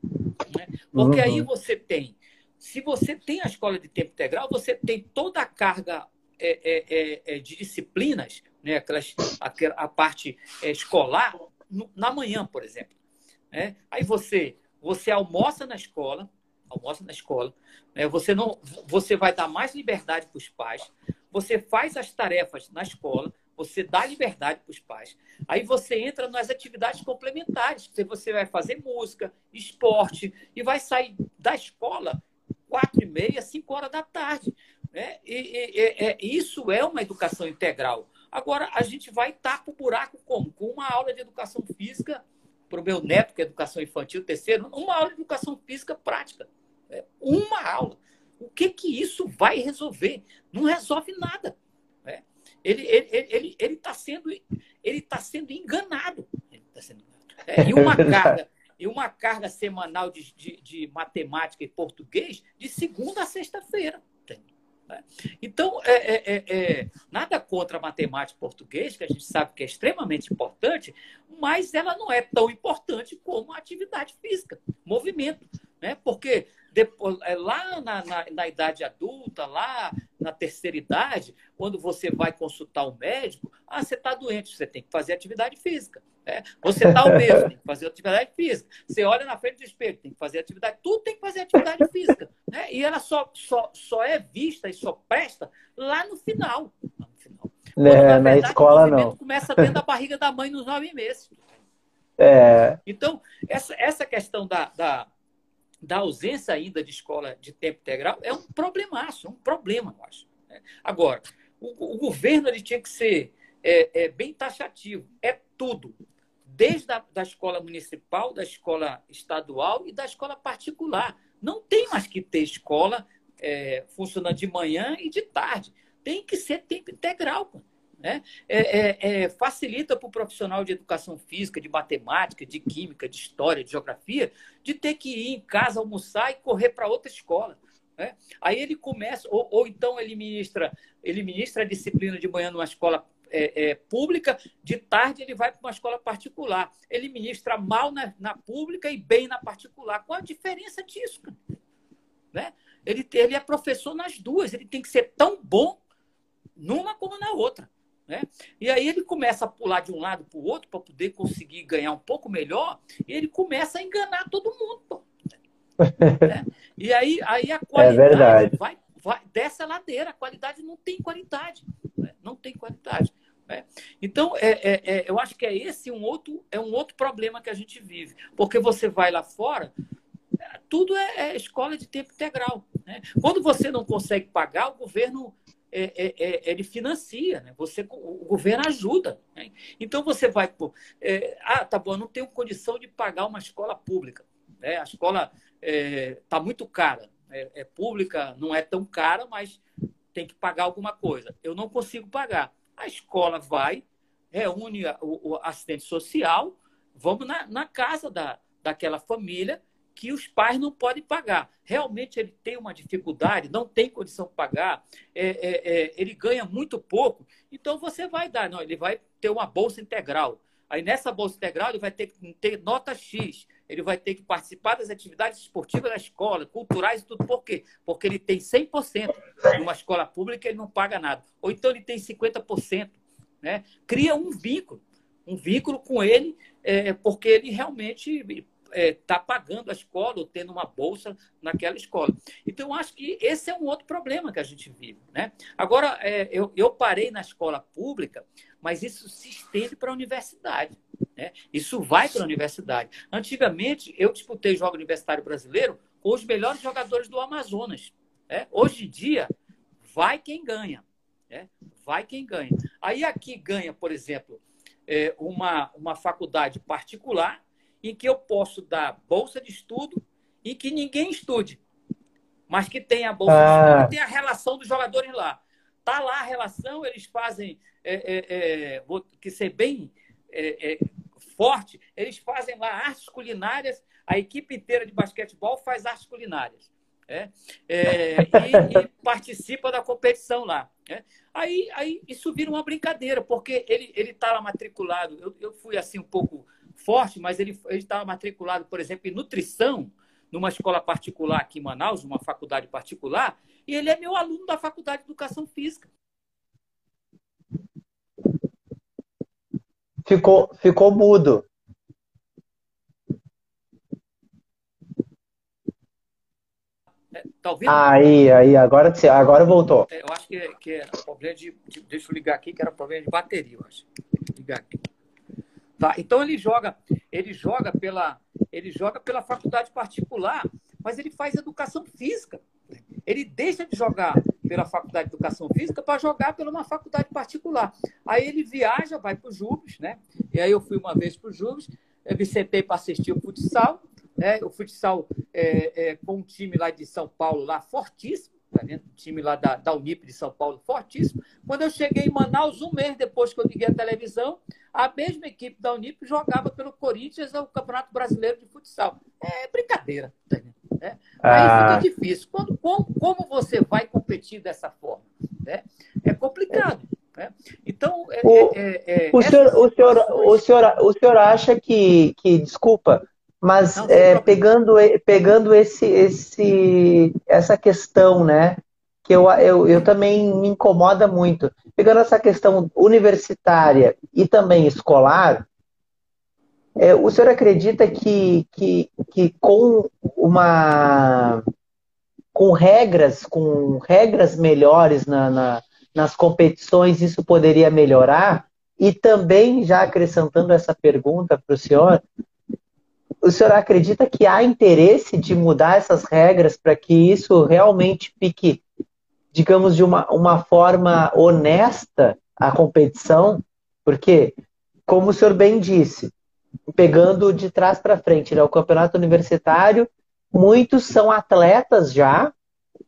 Né? Porque uhum. aí você tem, se você tem a escola de tempo integral, você tem toda a carga é, é, é, é de disciplinas, né? Aquelas, a, parte é, escolar, no, na manhã, por exemplo. Né? Aí você, você almoça na escola, almoça na escola, né? você, não, você vai dar mais liberdade para os pais, você faz as tarefas na escola, você dá liberdade para os pais. Aí você entra nas atividades complementares. Você vai fazer música, esporte, e vai sair da escola quatro e meia, cinco horas da tarde. Né? E, e, e, é, isso é uma educação integral. Agora, a gente vai tapar o buraco como? Com uma aula de educação física para o meu neto, que é educação infantil, terceiro, uma aula de educação física prática. É uma aula. O que, que isso vai resolver? Não resolve nada. Né? Ele está ele, ele, ele tá sendo, ele tá sendo enganado. Ele tá sendo enganado. É, e, uma carga, e uma carga semanal de, de, de matemática e português de segunda a sexta-feira. Né? Então, é, é, é, é, nada contra a matemática e português, que a gente sabe que é extremamente importante, mas ela não é tão importante como a atividade física, movimento. Né? Porque depois, é, lá na, na, na, idade adulta, lá na terceira idade, quando você vai consultar um médico, ah, você está doente, você tem que fazer atividade física. Né? Você está obeso, tem que fazer atividade física. Você olha na frente do espelho, tem que fazer atividade. Tudo tem que fazer atividade física. Né? E ela só, só, só é vista e só presta lá no final. No final. Quando, é, na, verdade, na escola não. Começa dentro da barriga da mãe nos nove meses. É. Então, essa, essa questão da, da da ausência ainda de escola de tempo integral é um problemaço, é um problema, eu acho. Né? Agora, o, o, governo ele tinha que ser é, é, bem taxativo, é tudo, desde a da escola municipal, da escola estadual e da escola particular. Não tem mais que ter escola é, funcionando de manhã e de tarde. Tem que ser tempo integral. Pô. Né? É, é, é, facilita para o profissional de educação física, de matemática, de química, de história, de geografia, de ter que ir em casa almoçar e correr para outra escola. Né? Aí ele começa, ou, ou, então ele ministra, ele ministra a disciplina de manhã numa escola é, é, pública, de tarde ele vai para uma escola particular. Ele ministra mal na, na, pública e bem na particular. Qual a diferença disso? Né? Ele, ele é professor nas duas, ele tem que ser tão bom numa como na outra. Né? E aí ele começa a pular de um lado para o outro para poder conseguir ganhar um pouco melhor, e ele começa a enganar todo mundo. Né? E aí, aí a é qualidade é vai, vai dessa ladeira, a qualidade não tem qualidade. Né? Não tem qualidade. Né? Então, é, é, é, eu acho que é esse um outro, é um outro problema que a gente vive. Porque você vai lá fora, tudo é, é escola de tempo integral. Né? Quando você não consegue pagar, o governo é, é, é, ele financia, né? Você, o governo ajuda. Né? Então você vai, pô, é, ah, tá bom, eu não tenho condição de pagar uma escola pública. Né? A escola está é, muito cara. É, é, pública, não é tão cara, mas tem que pagar alguma coisa. Eu não consigo pagar. A escola vai, reúne o, o assistente social, vamos na, na casa da, daquela família que os pais não podem pagar. Realmente ele tem uma dificuldade, não tem condição de pagar, é, é, é, ele ganha muito pouco, então você vai dar, não, ele vai ter uma bolsa integral. Aí nessa bolsa integral ele vai ter que ter nota X, ele vai ter que participar das atividades esportivas da escola, culturais e tudo. Por quê? Porque ele tem 100% numa escola pública ele não paga nada. Ou então ele tem 50%. Né? Cria um vínculo, um vínculo com ele, é, porque ele realmente está é, tá pagando a escola ou tendo uma bolsa naquela escola. Então, eu acho que esse é um outro problema que a gente vive. Né? Agora, é, eu, eu parei na escola pública, mas isso se estende para a universidade. Né? Isso vai para a universidade. Antigamente, eu disputei jogo universitário brasileiro com os melhores jogadores do Amazonas. Né? Hoje em dia, vai quem ganha. Né? Vai quem ganha. Aí aqui ganha, por exemplo, é, uma, uma faculdade particular em que eu posso dar bolsa de estudo e que ninguém estude, mas que tenha a bolsa ah. de estudo e tenha a relação dos jogadores lá. Tá lá a relação, eles fazem, é, é, é, vou que ser bem é, é, forte, eles fazem lá artes culinárias, a equipe inteira de basquetebol faz artes culinárias. É, é, e, e, participa da competição lá. É. Aí, aí isso vira uma brincadeira, porque ele está lá matriculado. Eu, eu fui assim um pouco forte, mas ele estava matriculado, por exemplo, em nutrição, numa escola particular aqui em Manaus, uma faculdade particular, e ele é meu aluno da Faculdade de Educação Física. Ficou, ficou mudo. É, tá Aí, aí, agora, agora voltou. É, eu acho que, que era problema de, de, Deixa eu ligar aqui, que era problema de bateria, eu acho. Vou ligar aqui. Tá? Então ele joga, ele joga pela, ele joga pela faculdade particular, mas ele faz educação física. Ele deixa de jogar pela faculdade de educação física para jogar pela uma faculdade particular. Aí ele viaja, vai para o Jubes, né? E aí eu fui uma vez para o Jubes, me sentei para assistir o futsal, né? O futsal é, é, com um time lá de São Paulo lá fortíssimo, tá vendo? O time lá da, da Unip de São Paulo fortíssimo. Quando eu cheguei em Manaus, um mês depois que eu liguei a televisão, a mesma equipe da Unip jogava pelo Corinthians o Campeonato Brasileiro de Futsal. É brincadeira, tá é. Aí ah. fica difícil. Quando, como, como você vai competir dessa forma? Né? É complicado. Né? Então, é, o, é, é, o, senhor, o, senhor, o, senhor, o senhor acha que, que desculpa, mas Não, é, pegando, pegando esse, esse, essa questão, né? Que eu, eu, eu também me incomoda muito. Pegando essa questão universitária e também escolar, é, o senhor acredita que, que, que com uma com regras, com regras melhores na, na, nas competições, isso poderia melhorar? E também, já acrescentando essa pergunta para o senhor, o senhor acredita que há interesse de mudar essas regras para que isso realmente fique, digamos, de uma, uma forma honesta a competição? Porque, como o senhor bem disse, pegando de trás para frente, né, o campeonato universitário, muitos são atletas já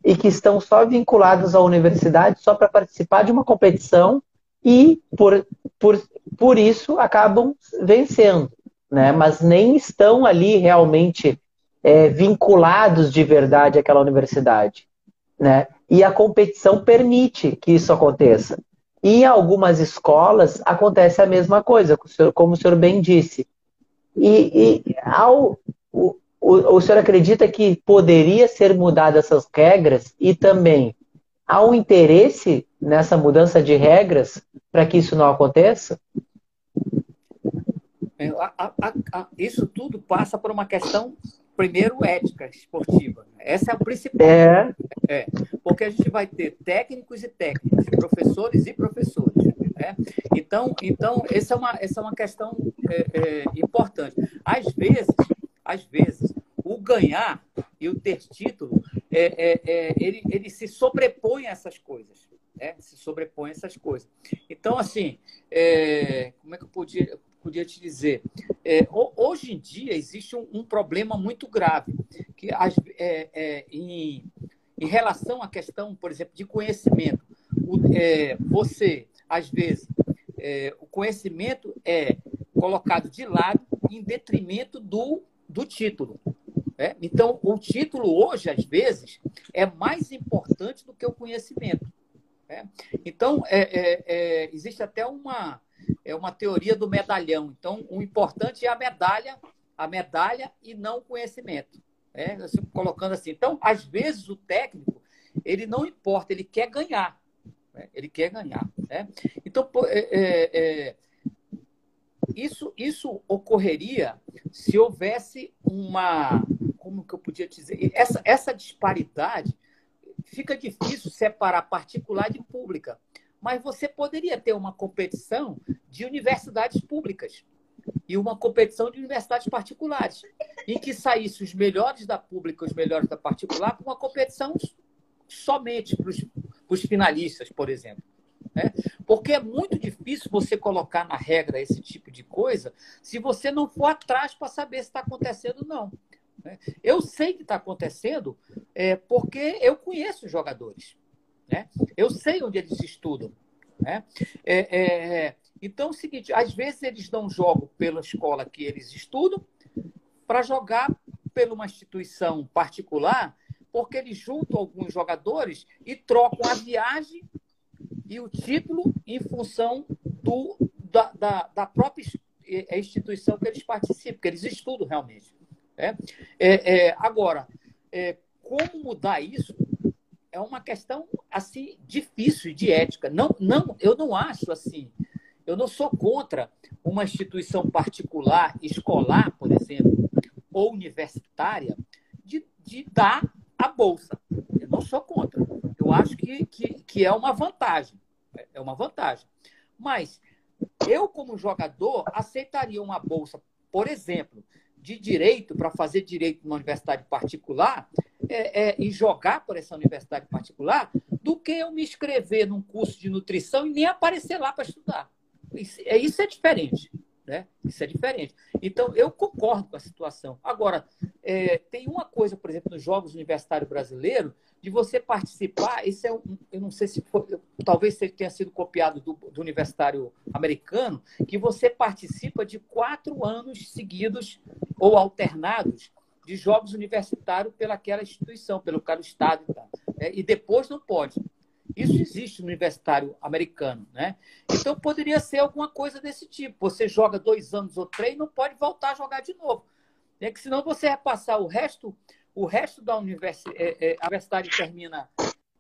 e que estão só vinculados à universidade só para participar de uma competição e por, por, por isso acabam vencendo né? mas nem estão ali realmente é, vinculados de verdade àquela universidade. né? E a competição permite que isso aconteça. E em algumas escolas acontece a mesma coisa, como o senhor bem disse. E, e ao, o, o, o senhor acredita que poderia ser mudadas essas regras e também há um interesse nessa mudança de regras para que isso não aconteça? É, a, a, a, isso tudo passa por uma questão, primeiro, ética esportiva. Essa é a principal. É. é. Porque a gente vai ter técnicos e técnicos, professores e professores. Né? Então, então essa, é uma, essa é uma questão é, é, importante. Às vezes, às vezes, o ganhar e o ter título, é, é, é, ele, ele se sobrepõe a essas coisas. Né? Se sobrepõe a essas coisas. Então, assim, como é que eu podia, podia te dizer? hoje em dia existe um, um, problema muito grave, que as, em, em relação à questão, por exemplo, de conhecimento. O, você às vezes, é, o conhecimento é colocado de lado em detrimento do, do título. Né? Então, o título hoje, às vezes, é mais importante do que o conhecimento. Né? Então, é, é, é, existe até uma, é uma teoria do medalhão. Então, o importante é a medalha, a medalha e não o conhecimento. Né? Assim, colocando assim. Então, às vezes, o técnico, ele não importa, ele quer ganhar. Né? Ele quer ganhar. Né? Então, é, é, é, isso, isso ocorreria se houvesse uma. Como que eu podia dizer? Essa, essa disparidade fica difícil separar particular de pública. Mas você poderia ter uma competição de universidades públicas e uma competição de universidades particulares, em que saíssem os melhores da pública e os melhores da particular para uma competição somente para os os finalistas, por exemplo. Né? Porque é muito difícil você colocar na regra esse tipo de coisa se você não for atrás para saber se está acontecendo ou não. Né? Eu sei que está acontecendo é, porque eu conheço os jogadores. Né? Eu sei onde eles estudam. Né? É, é, então, é o seguinte: às vezes eles dão jogo pela escola que eles estudam para jogar pela uma instituição particular porque eles juntam alguns jogadores e trocam a viagem e o título em função do, da, da, da própria é, instituição que eles participam, que eles estudam realmente. Né? É, é, agora, é, como mudar isso é uma questão assim difícil de ética. Não, não, eu não acho assim. Eu não sou contra uma instituição particular, escolar, por exemplo, ou universitária, de, de dar a bolsa. Eu não sou contra. Eu acho que, que, que é uma vantagem. É uma vantagem. Mas eu, como jogador, aceitaria uma bolsa, por exemplo, de direito, para fazer direito numa universidade particular é, é, e jogar por essa universidade particular, do que eu me inscrever num curso de nutrição e nem aparecer lá para estudar. Isso, é, isso é diferente. Né? Isso é diferente. Então, eu concordo com a situação. Agora, é, tem uma coisa, por exemplo, nos Jogos Universitários Brasileiros, de você participar, isso é um, eu não sei se foi, talvez tenha sido copiado do, do universitário americano, que você participa de quatro anos seguidos ou alternados de jogos universitários pelaquela instituição, pelo cara estado e tal. É, e depois não pode. Isso existe no universitário americano, né? Então poderia ser alguma coisa desse tipo. Você joga dois anos ou três e não pode voltar a jogar de novo. É que senão você vai passar o resto, o resto da universidade, é, é, a universidade termina,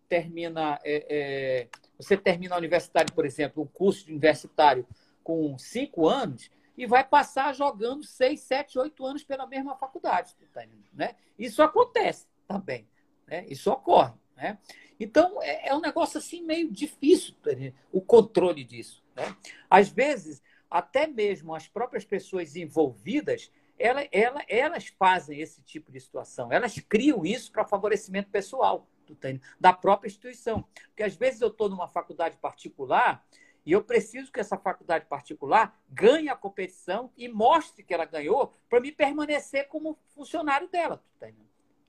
termina é, é, você termina a universidade, por exemplo, um curso universitário com cinco anos e vai passar jogando seis, sete, oito anos pela mesma faculdade, tá né? Isso acontece também, né? Isso ocorre, né? Então, é, é um negócio assim meio difícil o controle disso. Né? Às vezes, até mesmo as próprias pessoas envolvidas, ela, ela, elas fazem esse tipo de situação. Elas criam isso para favorecimento pessoal da própria instituição. Porque às vezes eu estou numa faculdade particular e eu preciso que essa faculdade particular ganhe a competição e mostre que ela ganhou para me permanecer como funcionário dela.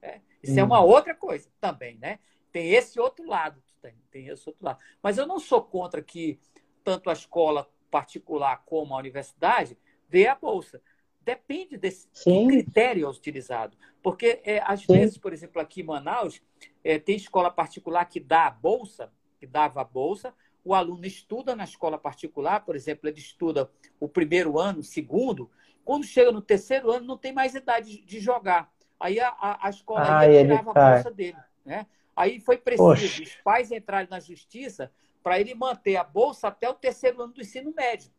É, isso hum. é uma outra coisa também, né? Tem esse outro lado, tem, tem esse outro lado. Mas eu não sou contra que tanto a escola particular como a universidade dê a bolsa, depende desse critério utilizado. Porque, é, às Sim. vezes, por exemplo, aqui em Manaus, é, tem escola particular que dá a bolsa, que dava a bolsa, o aluno estuda na escola particular, por exemplo, ele estuda o primeiro ano, o segundo, quando chega no terceiro ano, não tem mais idade de jogar. Aí a, a, a escola ah, tirava a bolsa dele. Né? Aí foi preciso Poxa. os pais entrarem na justiça para ele manter a bolsa até o terceiro ano do ensino médio.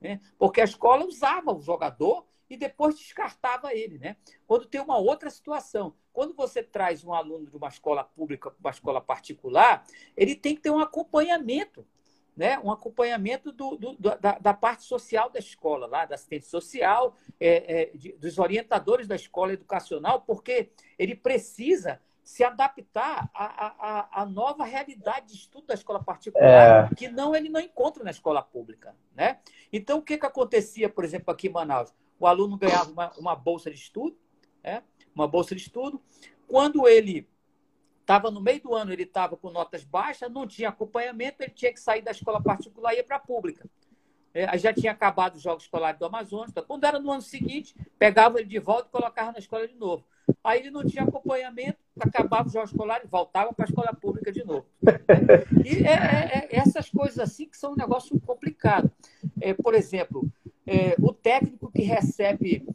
Né? Porque a escola usava o jogador e depois descartava ele. Né? Quando tem uma outra situação, quando você traz um aluno de uma escola pública para uma escola particular, ele tem que ter um acompanhamento. Né, um acompanhamento do, do, da, da, parte social da escola, lá, da assistente social, é, é, de, dos orientadores da escola educacional, porque ele precisa se adaptar à, à, à, nova realidade de estudo da escola particular, é. que não ele não encontra na escola pública. Né? Então, o que, que acontecia, por exemplo, aqui em Manaus? O aluno ganhava uma, uma bolsa de estudo, né? uma bolsa de estudo. Quando ele estava no meio do ano, ele estava com notas baixas, não tinha acompanhamento, ele tinha que sair da escola particular e ir para a pública. É, já tinha acabado os Jogos Escolares do Amazonas. Então, quando era no ano seguinte, pegava ele de volta e colocava na escola de novo. Aí ele não tinha acompanhamento, acabava os Jogos Escolares, voltava para a escola pública de novo. E é, é, é, essas coisas assim que são um negócio complicado. É, por exemplo, é, o técnico que recebe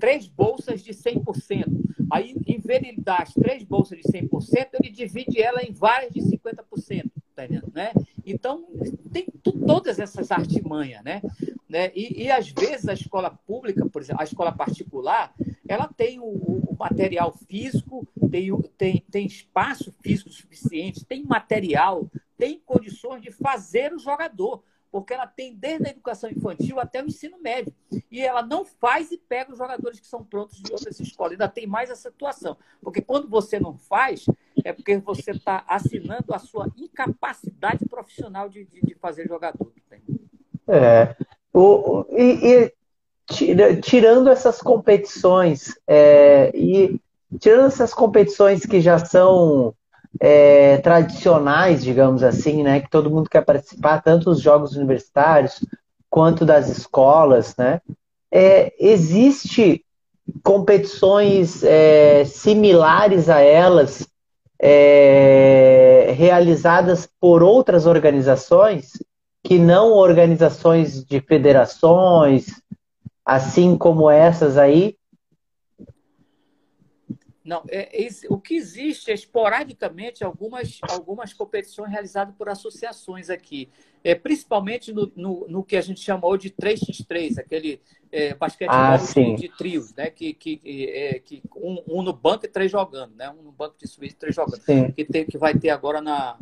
três bolsas de 100%. Aí, em vez de ele dar as três bolsas de 100%, ele divide ela em várias de 50%. Tá entendendo? Né? Então, tem todas essas artimanhas, né? né? E, e, às vezes a escola pública, por exemplo, a escola particular, ela tem o, o material físico, tem, tem, tem espaço físico suficiente, tem material, tem condições de fazer o jogador porque ela tem desde a educação infantil até o ensino médio. E ela não faz e pega os jogadores que são prontos de outras escolas. Ainda tem mais essa situação. Porque quando você não faz, é porque você está assinando a sua incapacidade profissional de, de, de fazer jogador. É. O, e, e tirando essas competições, é, e tirando essas competições que já são é, tradicionais, digamos assim, né, que todo mundo quer participar, tanto os jogos universitários quanto das escolas, né? É, existe competições é, similares a elas é, realizadas por outras organizações que não organizações de federações, assim como essas aí, não, é, é, o que existe é esporadicamente algumas, algumas competições realizadas por associações aqui, é, principalmente no, no, no que a gente chamou de 3x3, aquele é, basquetebol ah, de, de, trios, né? que, que, é, que um, um, no banco e três jogando, né? um no banco de suíço e três jogando, que, tem, que vai ter agora na,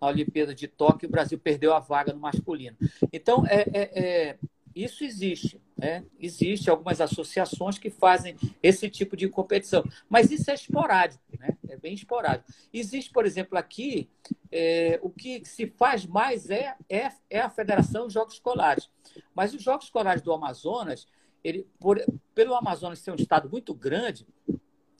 na Olimpíada de Tóquio, o Brasil perdeu a vaga no masculino. Então, é, é, é isso existe. Né? Existe algumas associações que fazem esse tipo de competição, mas isso é esporádico, né? é bem esporádico. Existe, por exemplo, aqui, é, o que se faz mais é, é, é, a Federação de Jogos Escolares. Mas os Jogos Escolares do Amazonas, ele, por, pelo Amazonas ser um estado muito grande,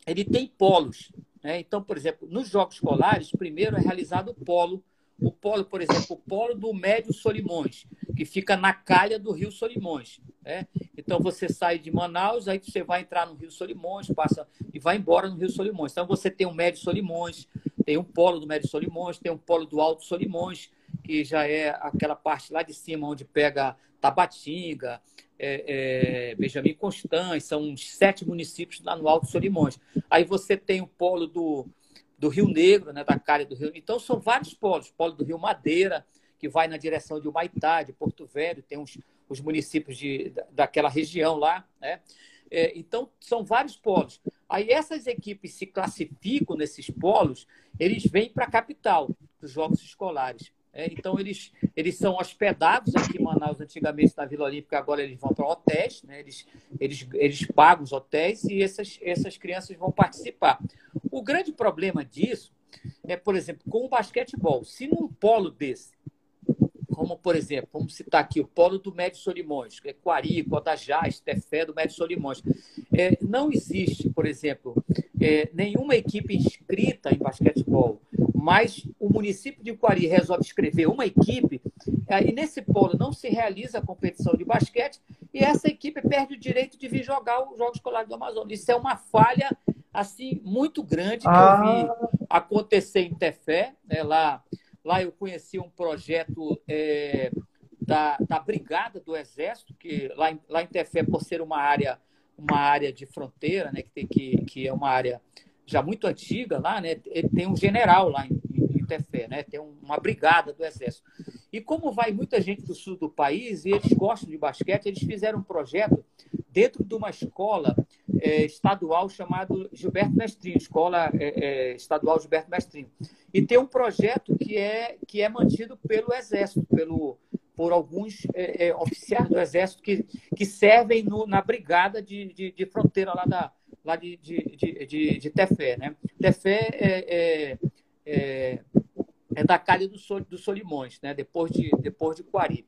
ele tem polos. Né? Então, por exemplo, nos Jogos Escolares, primeiro é realizado o polo o polo, por exemplo, o polo do Médio Solimões, que fica na calha do Rio Solimões. Né? Então você sai de Manaus, aí você vai entrar no Rio Solimões, passa e vai embora no Rio Solimões. Então você tem o Médio Solimões, tem um polo do Médio Solimões, tem um polo do Alto Solimões, que já é aquela parte lá de cima onde pega Tabatinga, é, é, Benjamin Constant, são uns sete municípios lá no Alto Solimões. Aí você tem o polo do do Rio Negro, né, da calha do Rio. Então, são vários polos. Polo do Rio Madeira, que vai na direção de Humaitá, de Porto Velho, tem uns, os municípios de, daquela região lá. Né? É, então, são vários polos. Aí, essas equipes se classificam nesses polos, eles vêm para a capital, dos Jogos Escolares. É, então, eles, eles são hospedados aqui em Manaus, antigamente na Vila Olímpica, agora eles vão para hotéis, né? eles, eles, eles pagam os hotéis e essas, essas crianças vão participar. O grande problema disso é, por exemplo, com o basquetebol. Se num polo desse, como por exemplo, vamos citar aqui o polo do Médio Solimões, que é Quari, Codajá, Estefé do Médio Solimões, é, não existe, por exemplo, é, nenhuma equipe inscrita em basquetebol mas o município de Quari resolve escrever uma equipe, e nesse polo não se realiza a competição de basquete, e essa equipe perde o direito de vir jogar os Jogos Escolares do Amazonas. Isso é uma falha assim muito grande que ah. eu vi ah. acontecer em Tefé. Né? Lá, lá eu conheci um projeto é, da, da Brigada do Exército, que lá em, lá em Tefé, por ser uma área, uma área de fronteira, né? que, tem, que, que é uma área já muito antiga lá, né? tem um general lá em, Tefé, né? Tem uma brigada do Exército. E como vai muita gente do sul do país e eles gostam de basquete, eles fizeram um projeto dentro de uma escola é, estadual chamado Gilberto Mestrinho, Escola é, é, Estadual Gilberto Mestrinho. E tem um projeto que é, que é mantido pelo Exército, pelo, por alguns oficiais do Exército que, que servem no, na brigada de, de, de, fronteira lá, da, lá de, de, de, de, de Tefé. Né? Tefé é, é é, é da Calha do, Sol, do Solimões, né? depois, de, depois de Quari.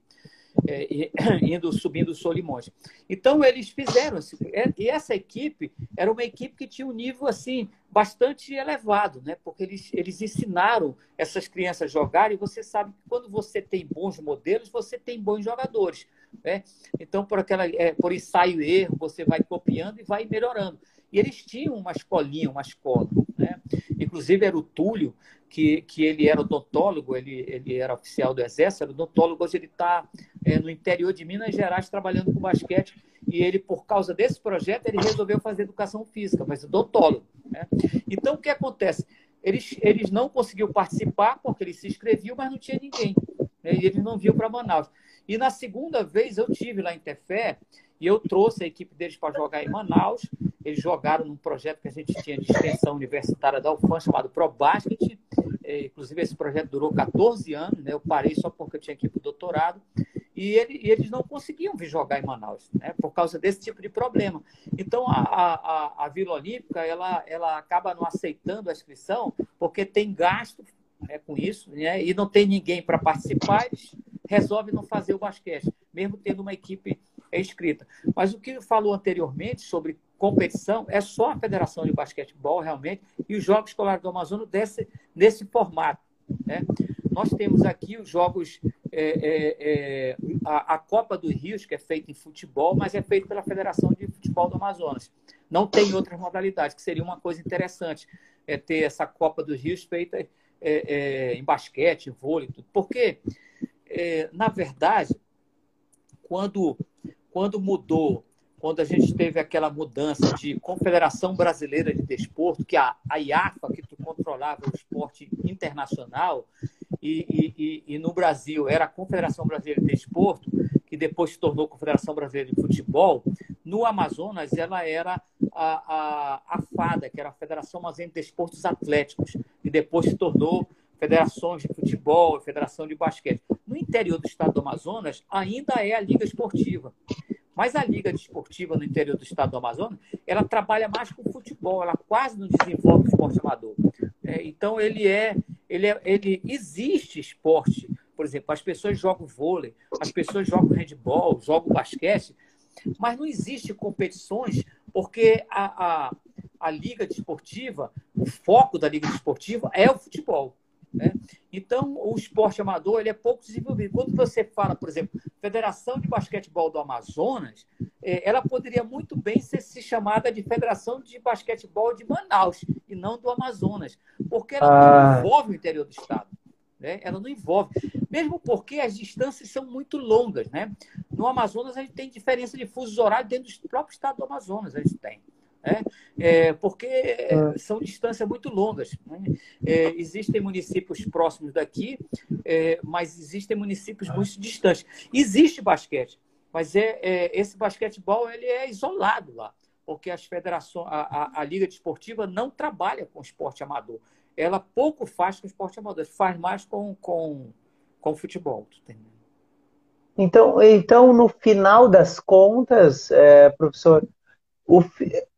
É, indo subindo os Solimões. Então eles fizeram é, e essa equipe era uma equipe que tinha um nível assim bastante elevado, né? Porque eles, eles ensinaram essas crianças a jogar e você sabe que quando você tem bons modelos você tem bons jogadores, né? Então por aquela é, por ensaio e erro você vai copiando e vai melhorando. E eles tinham uma escolinha, uma escola. Né? Inclusive era o Túlio, que, que ele era odontólogo, ele, ele era oficial do Exército, era odontólogo, hoje ele está é, no interior de Minas Gerais trabalhando com basquete, e ele, por causa desse projeto, ele resolveu fazer educação física, mas odontólogo. Né? Então, o que acontece? Eles, eles não conseguiram participar porque eles se inscreviam, mas não tinha ninguém. Né? E eles não viam para Manaus. E na segunda vez eu tive lá em Tefé, e eu trouxe a equipe deles para jogar em Manaus. Eles jogaram num projeto que a gente tinha de extensão universitária da UFAM, chamado ProBasket. É, inclusive, esse projeto durou 14 anos. Né? Eu parei só porque eu tinha ir para o doutorado. E, ele, e, eles não conseguiam vir jogar em Manaus, né? por causa desse tipo de problema. Então, a, a, a Vila Olímpica ela, ela acaba não aceitando a inscrição porque tem gasto né, com isso né? e não tem ninguém para participar. Eles resolvem não fazer o basquete, mesmo tendo uma equipe escrita. Mas o que falou anteriormente sobre competição é só a Federação de Basquetebol, realmente, e os Jogos Escolares do Amazonas desse, nesse formato. Né? Nós temos aqui os Jogos, é, é, é, a, a, Copa dos Rios, que é feita em futebol, mas é feita pela Federação de Futebol do Amazonas. Não tem outras modalidades, que seria uma coisa interessante é, ter essa Copa dos Rios feita é, é, em basquete, vôlei, tudo. Porque, na verdade, quando quando mudou, quando a gente teve aquela mudança de Confederação Brasileira de Desporto, que a, a IAFA, que controlava o esporte internacional, e, e, e, no Brasil era a Confederação Brasileira de Desporto, que depois se tornou Confederação Brasileira de Futebol, no Amazonas ela era a, a, a FADA, que era a Federação Amazônica de Desportos Atléticos, e depois se tornou federações de futebol, federação de basquete. No interior do estado do Amazonas, ainda é a Liga Esportiva. Mas a Liga Esportiva no interior do estado do Amazonas, ela trabalha mais com futebol, ela quase não desenvolve o esporte amador. É, então, ele é, ele é, ele existe esporte. Por exemplo, as pessoas jogam vôlei, as pessoas jogam handball, jogam basquete, mas não existe competições porque a, a, a Liga Desportiva, o foco da Liga Desportiva é o futebol. Né? Então, o esporte amador ele é pouco desenvolvido. Quando você fala, por exemplo, Federação de Basquetebol do Amazonas, é, ela poderia muito bem ser se chamada de Federação de Basquetebol de Manaus e não do Amazonas, porque ela ah. não envolve o interior do estado. Né? Ela não envolve. Mesmo porque as distâncias são muito longas. Né? No Amazonas, a gente tem diferença de fusos horários dentro do próprio estado do Amazonas. A gente tem né? É, porque é. são distâncias muito longas. Né? É, existem municípios próximos daqui, é, mas existem municípios muito distantes. Existe basquete, mas é, é, esse basquetebol ele é isolado lá, porque as federações, a, a, a liga desportiva não trabalha com esporte amador. Ela pouco faz com esporte amador, faz mais com, com, com futebol. Então, então, no final das contas, é, professor, o,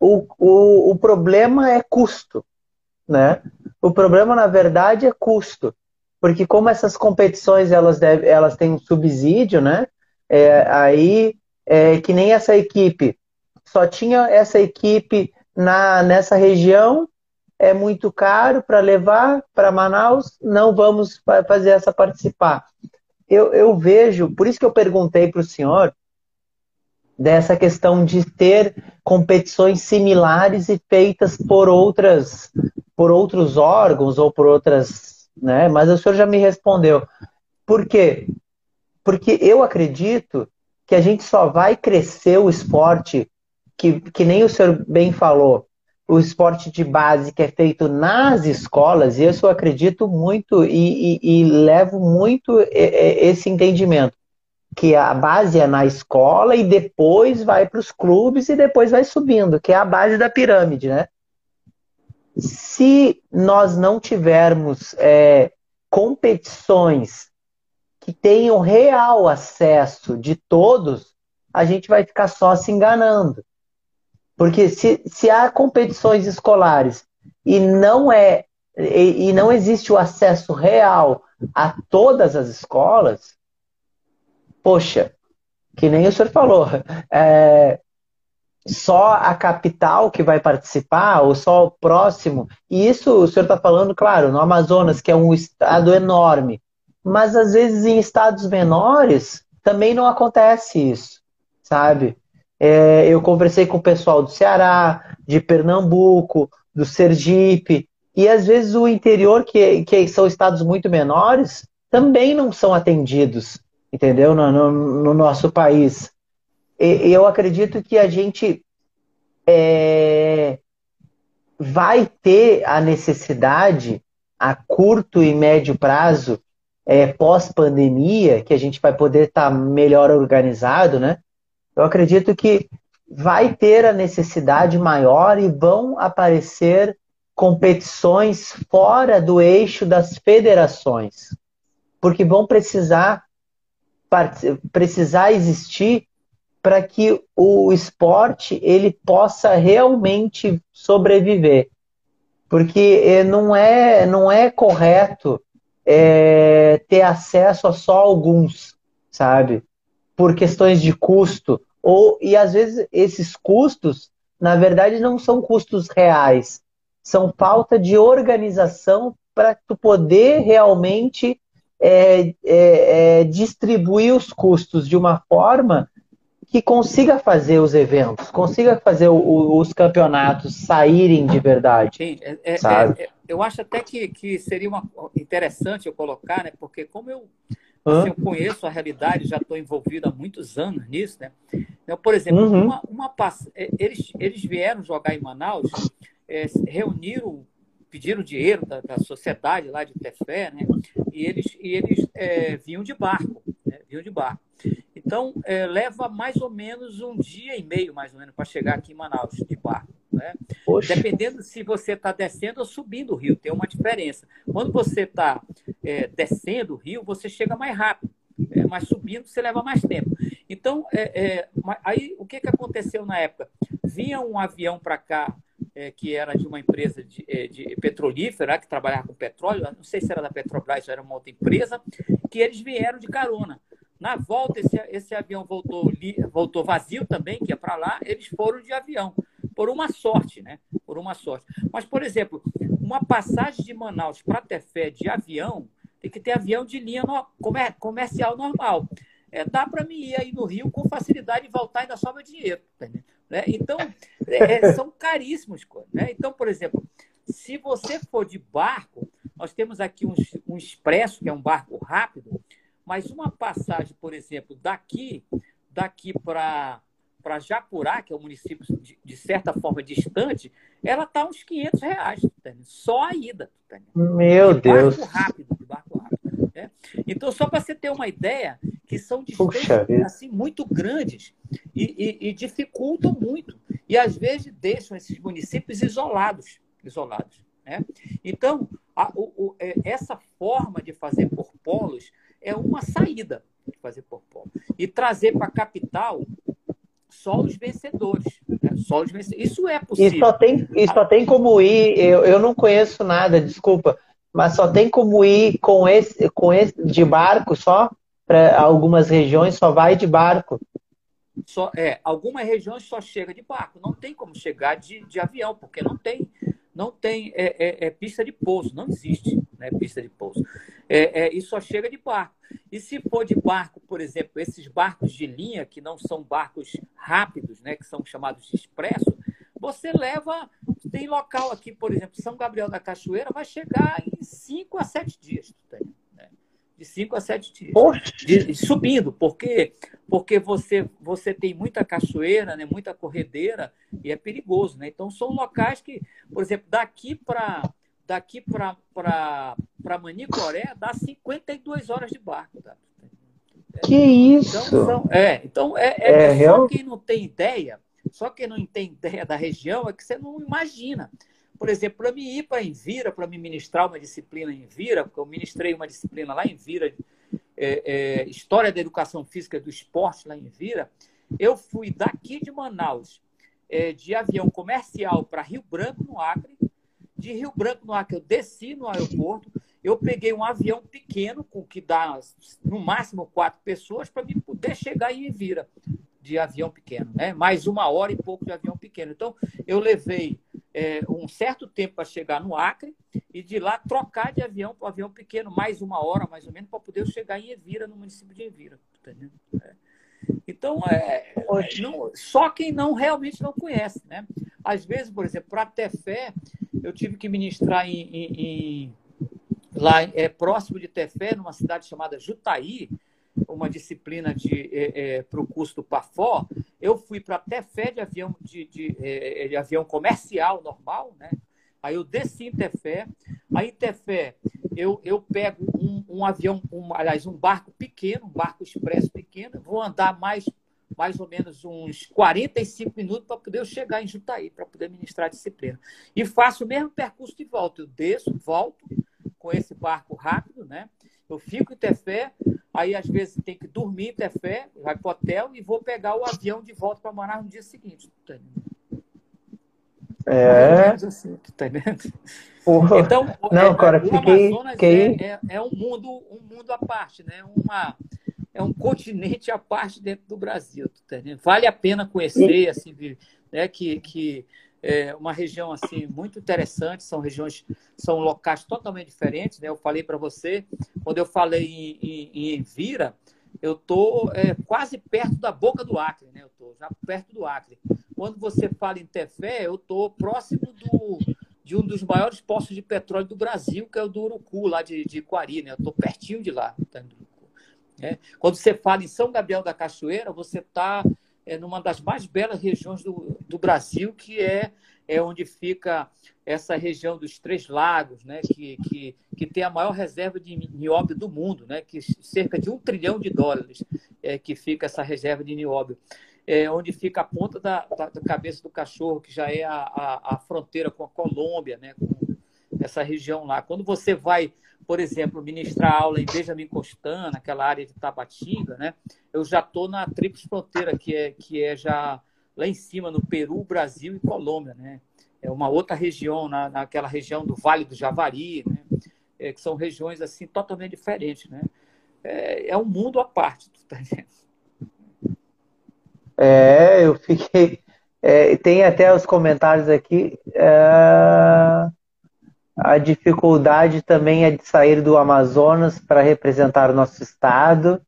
o, o, o problema é custo, né? O problema, na verdade, é custo. Porque como essas competições elas, deve, elas têm um subsídio, né? É, aí, é, que nem essa equipe, só tinha essa equipe na, nessa região, é muito caro para levar para Manaus, não vamos fazer essa participar. Eu, eu vejo, por isso que eu perguntei para o senhor, dessa questão de ter competições similares e feitas por outras por outros órgãos ou por outras, né? Mas o senhor já me respondeu. Por quê? Porque eu acredito que a gente só vai crescer o esporte que, que nem o senhor bem falou, o esporte de base que é feito nas escolas, e isso eu acredito muito e, e, e levo muito esse entendimento que a base é na escola e depois vai para os clubes e depois vai subindo, que é a base da pirâmide, né? Se nós não tivermos é, competições que tenham real acesso de todos, a gente vai ficar só se enganando. Porque se, se há competições escolares e não é e, e não existe o acesso real a todas as escolas, poxa, que nem o senhor falou, é, só a capital que vai participar, ou só o próximo. E isso o senhor está falando, claro, no Amazonas, que é um estado enorme. Mas às vezes em estados menores também não acontece isso, sabe? É, eu conversei com o pessoal do Ceará, de Pernambuco, do Sergipe, e às vezes o interior, que, que são estados muito menores, também não são atendidos entendeu? No, no, no nosso país. E, eu acredito que a gente é, vai ter a necessidade a curto e médio prazo, é, pós-pandemia, que a gente vai poder estar tá melhor organizado, né? Eu acredito que vai ter a necessidade maior e vão aparecer competições fora do eixo das federações, porque vão precisar precisar existir para que o esporte ele possa realmente sobreviver. Porque eh, não é, não é correto é, ter acesso a só alguns, sabe? Por questões de custo. Ou, e às vezes esses custos, na verdade, não são custos reais. São falta de organização para tu poder realmente é, é, é, distribuir os custos de uma forma que consiga fazer os eventos, consiga fazer o, os campeonatos saírem de verdade. Sim, é, é, sabe? É, eu acho até que, que seria uma, interessante eu colocar, né? Porque como eu, assim, eu conheço a realidade, já estou envolvido há muitos anos nisso, né? Então, por exemplo, uhum. uma, uma, eles, eles vieram jogar em Manaus, reuniram pediram dinheiro da, da, sociedade lá de Tefé, né? E eles, e eles é, vinham de barco, né? vinham de barco. Então, é, leva mais ou menos um dia e meio, mais ou menos, para chegar aqui em Manaus, de barco. Né? Dependendo se você está descendo ou subindo o rio, tem uma diferença. Quando você está é, descendo o rio, você chega mais rápido. É, mas subindo você leva mais tempo. Então, é, é, aí o que, que aconteceu na época? Vinha um avião para cá é, que era de uma empresa de, é, de petrolífera, que trabalhava com petróleo, não sei se era da Petrobras, era uma outra empresa, que eles vieram de carona. Na volta, esse, esse avião voltou, voltou vazio também, que ia para lá, eles foram de avião, por uma sorte, né? Por uma sorte. Mas, por exemplo, uma passagem de Manaus para Tefé de avião, tem que ter avião de linha no, comer, comercial normal. É, dá para mim ir aí no Rio com facilidade e voltar e ainda sobra dinheiro. Tá né? Então, é, é, são caríssimos. Né? Então, por exemplo, se você for de barco, nós temos aqui um, um expresso, que é um barco rápido, mas uma passagem, por exemplo, daqui, daqui para para Japurá, que é um município de, de, certa forma distante, ela está uns 500 reais, tá só a ida. Tá Meu de Deus. Barco rápido, de barco rápido. Né? Então, só para você ter uma ideia, que são distâncias assim, muito grandes e, e, e, dificultam muito. E às vezes deixam esses municípios isolados. isolados né? Então, a, o, o, é, essa forma de fazer por polos é uma saída de fazer por polos. E trazer para a capital só os vencedores. Né? Só os vencedores. Isso é possível. E só tem, e só tem como ir, eu, eu não conheço nada, desculpa, mas só tem como ir com esse, com esse de barco só? para algumas regiões só vai de barco. Só, é, algumas regiões só chega de barco, não tem como chegar de, de avião, porque não tem, não tem é, é, é pista de pouso, não existe né, pista de pouso. É, é, e só chega de barco. E se for de barco, por exemplo, esses barcos de linha, que não são barcos rápidos, né, que são chamados de expresso, você leva. Tem local aqui, por exemplo, São Gabriel da Cachoeira, vai chegar em 5 a 7 dias. Né? De 5 a 7 dias. De, subindo, porque porque você você tem muita cachoeira, né, muita corredeira e é perigoso, né? Então são locais que, por exemplo, daqui para daqui para Manicoré dá 52 horas de barco. Tá? Que isso? Então, são, é, então é, é, é, é só quem não tem ideia, só quem não tem ideia da região é que você não imagina. Por exemplo, para mim ir para Envira, para me ministrar uma disciplina em Envira, porque eu ministrei uma disciplina lá em Envira, é, é, História da Educação Física e do Esporte lá em Envira, eu fui daqui de Manaus, é, de avião comercial para Rio Branco, no Acre, de Rio Branco, no Acre, eu desci no aeroporto, eu peguei um avião pequeno, com que dá no máximo quatro pessoas, para me poder chegar em Evira, de avião pequeno, né? mais uma hora e pouco de avião pequeno. Então, eu levei é, um certo tempo para chegar no Acre e de lá trocar de avião para avião pequeno, mais uma hora mais ou menos, para poder chegar em Evira, no município de Evira. Entendeu? É. Então, é, não, só quem não realmente não conhece. Né? Às vezes, por exemplo, para ter fé, eu tive que ministrar em, em, em lá é, próximo de Tefé, numa cidade chamada Jutaí, uma disciplina de, é, é, para o curso do PAFó, eu fui para Tefé de avião, de, de, é, de, avião comercial normal, né? Aí eu desci Tefé, aí Tefé eu, eu pego um, um avião, um, aliás, um barco pequeno, um barco expresso pequeno, vou andar mais mais ou menos uns 45 minutos para poder chegar em Jutaí, para poder ministrar a disciplina. E faço o mesmo percurso de volta. Eu desço, volto com esse barco rápido, né? Eu fico em Tefé, aí às vezes tem que dormir em Tefé, vai para o hotel e vou pegar o avião de volta para Manaus no dia seguinte. Tá é. Assim, tá Então, não, é, cara, o fiquei, Amazonas fiquei... É, é, é, um mundo, um mundo à parte, né? Uma, é um continente à parte dentro do Brasil. Tá vale a pena conhecer, assim, né? Que, que é uma região assim muito interessante. São regiões, são locais totalmente diferentes, né? Eu falei para você quando eu falei em, em, em eu tô é, quase perto da boca do Acre, né? Eu tô já perto do Acre. Quando você fala em Tefé, eu tô próximo do de um dos maiores poços de petróleo do Brasil, que é o do Urucu, lá de, de Quari, né? Eu tô pertinho de lá. Tá? É. Quando você fala em São Gabriel da Cachoeira, você está é, numa das mais belas regiões do, do Brasil, que é, é onde fica essa região dos Três Lagos, né, que, que, que tem a maior reserva de nióbio do mundo, né, que cerca de um trilhão de dólares é, que fica essa reserva de nióbio. É, onde fica a ponta da, da, cabeça do cachorro, que já é a, a, a fronteira com a Colômbia, né, com essa região lá. Quando você vai por exemplo, ministrar aula em Benjamin Constant, naquela área de Tabatinga, né? Eu já estou na Tríplice Fronteira, que é, que é já lá em cima, no Peru, Brasil e Colômbia, né? É uma outra região, na, naquela região do Vale do Javari, né? É, que são regiões, assim, totalmente diferentes, né? É, é um mundo à parte, tá É, eu fiquei... É, tem até os comentários aqui. É a dificuldade também é de sair do Amazonas para representar o nosso estado.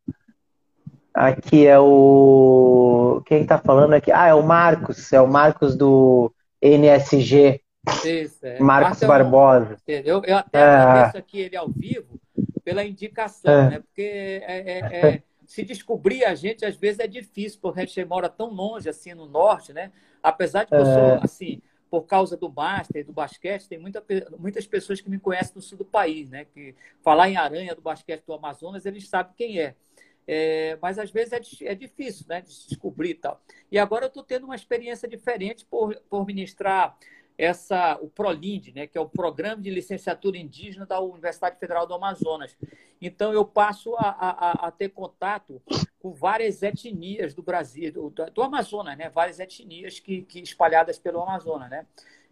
Aqui é o. Quem está falando aqui? Ah, é o Marcos, é o Marcos do NSG. Isso, é. Marcos Barbosa. Eu, eu até é. agradeço aqui ele ao vivo pela indicação, é. né? Porque é, é, é, se descobrir a gente, às vezes é difícil, porque a gente mora tão longe, assim, no norte, né? Apesar de que eu sou, é. assim, por causa do Master, do basquete, tem muita, muitas pessoas que me conhecem no sul do país, né? Que falar em aranha do basquete do Amazonas, eles sabem quem é. é mas às vezes é, é, difícil, né? De descobrir e tal. E agora eu estou tendo uma experiência diferente por, por ministrar essa, o ProLIND, né, que é o Programa de Licenciatura Indígena da Universidade Federal do Amazonas. Então, eu passo a, a, a ter contato com várias etnias do Brasil, do, do Amazonas, né, várias etnias que, que espalhadas pelo Amazonas. Né?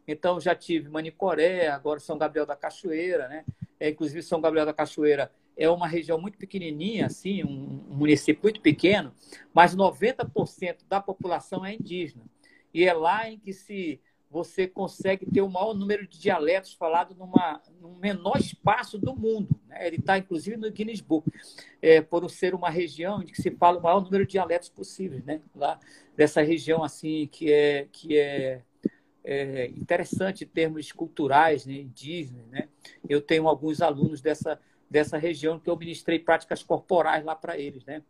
Então, já tive Manicoré, agora São Gabriel da Cachoeira, né? É, inclusive São Gabriel da Cachoeira é uma região muito pequenininha, assim, um, um município muito pequeno, mas 90% da população é indígena. E é lá em que se você consegue ter o maior número de dialetos falados numa, num menor espaço do mundo. Né? Ele está, inclusive, no Guinness Book, é, por ser uma região em que se fala o maior número de dialetos possíveis, né? lá dessa região assim que é, que é, é interessante em termos culturais, né? indígenas. Né? Eu tenho alguns alunos dessa, dessa região que eu ministrei práticas corporais lá para eles. Né?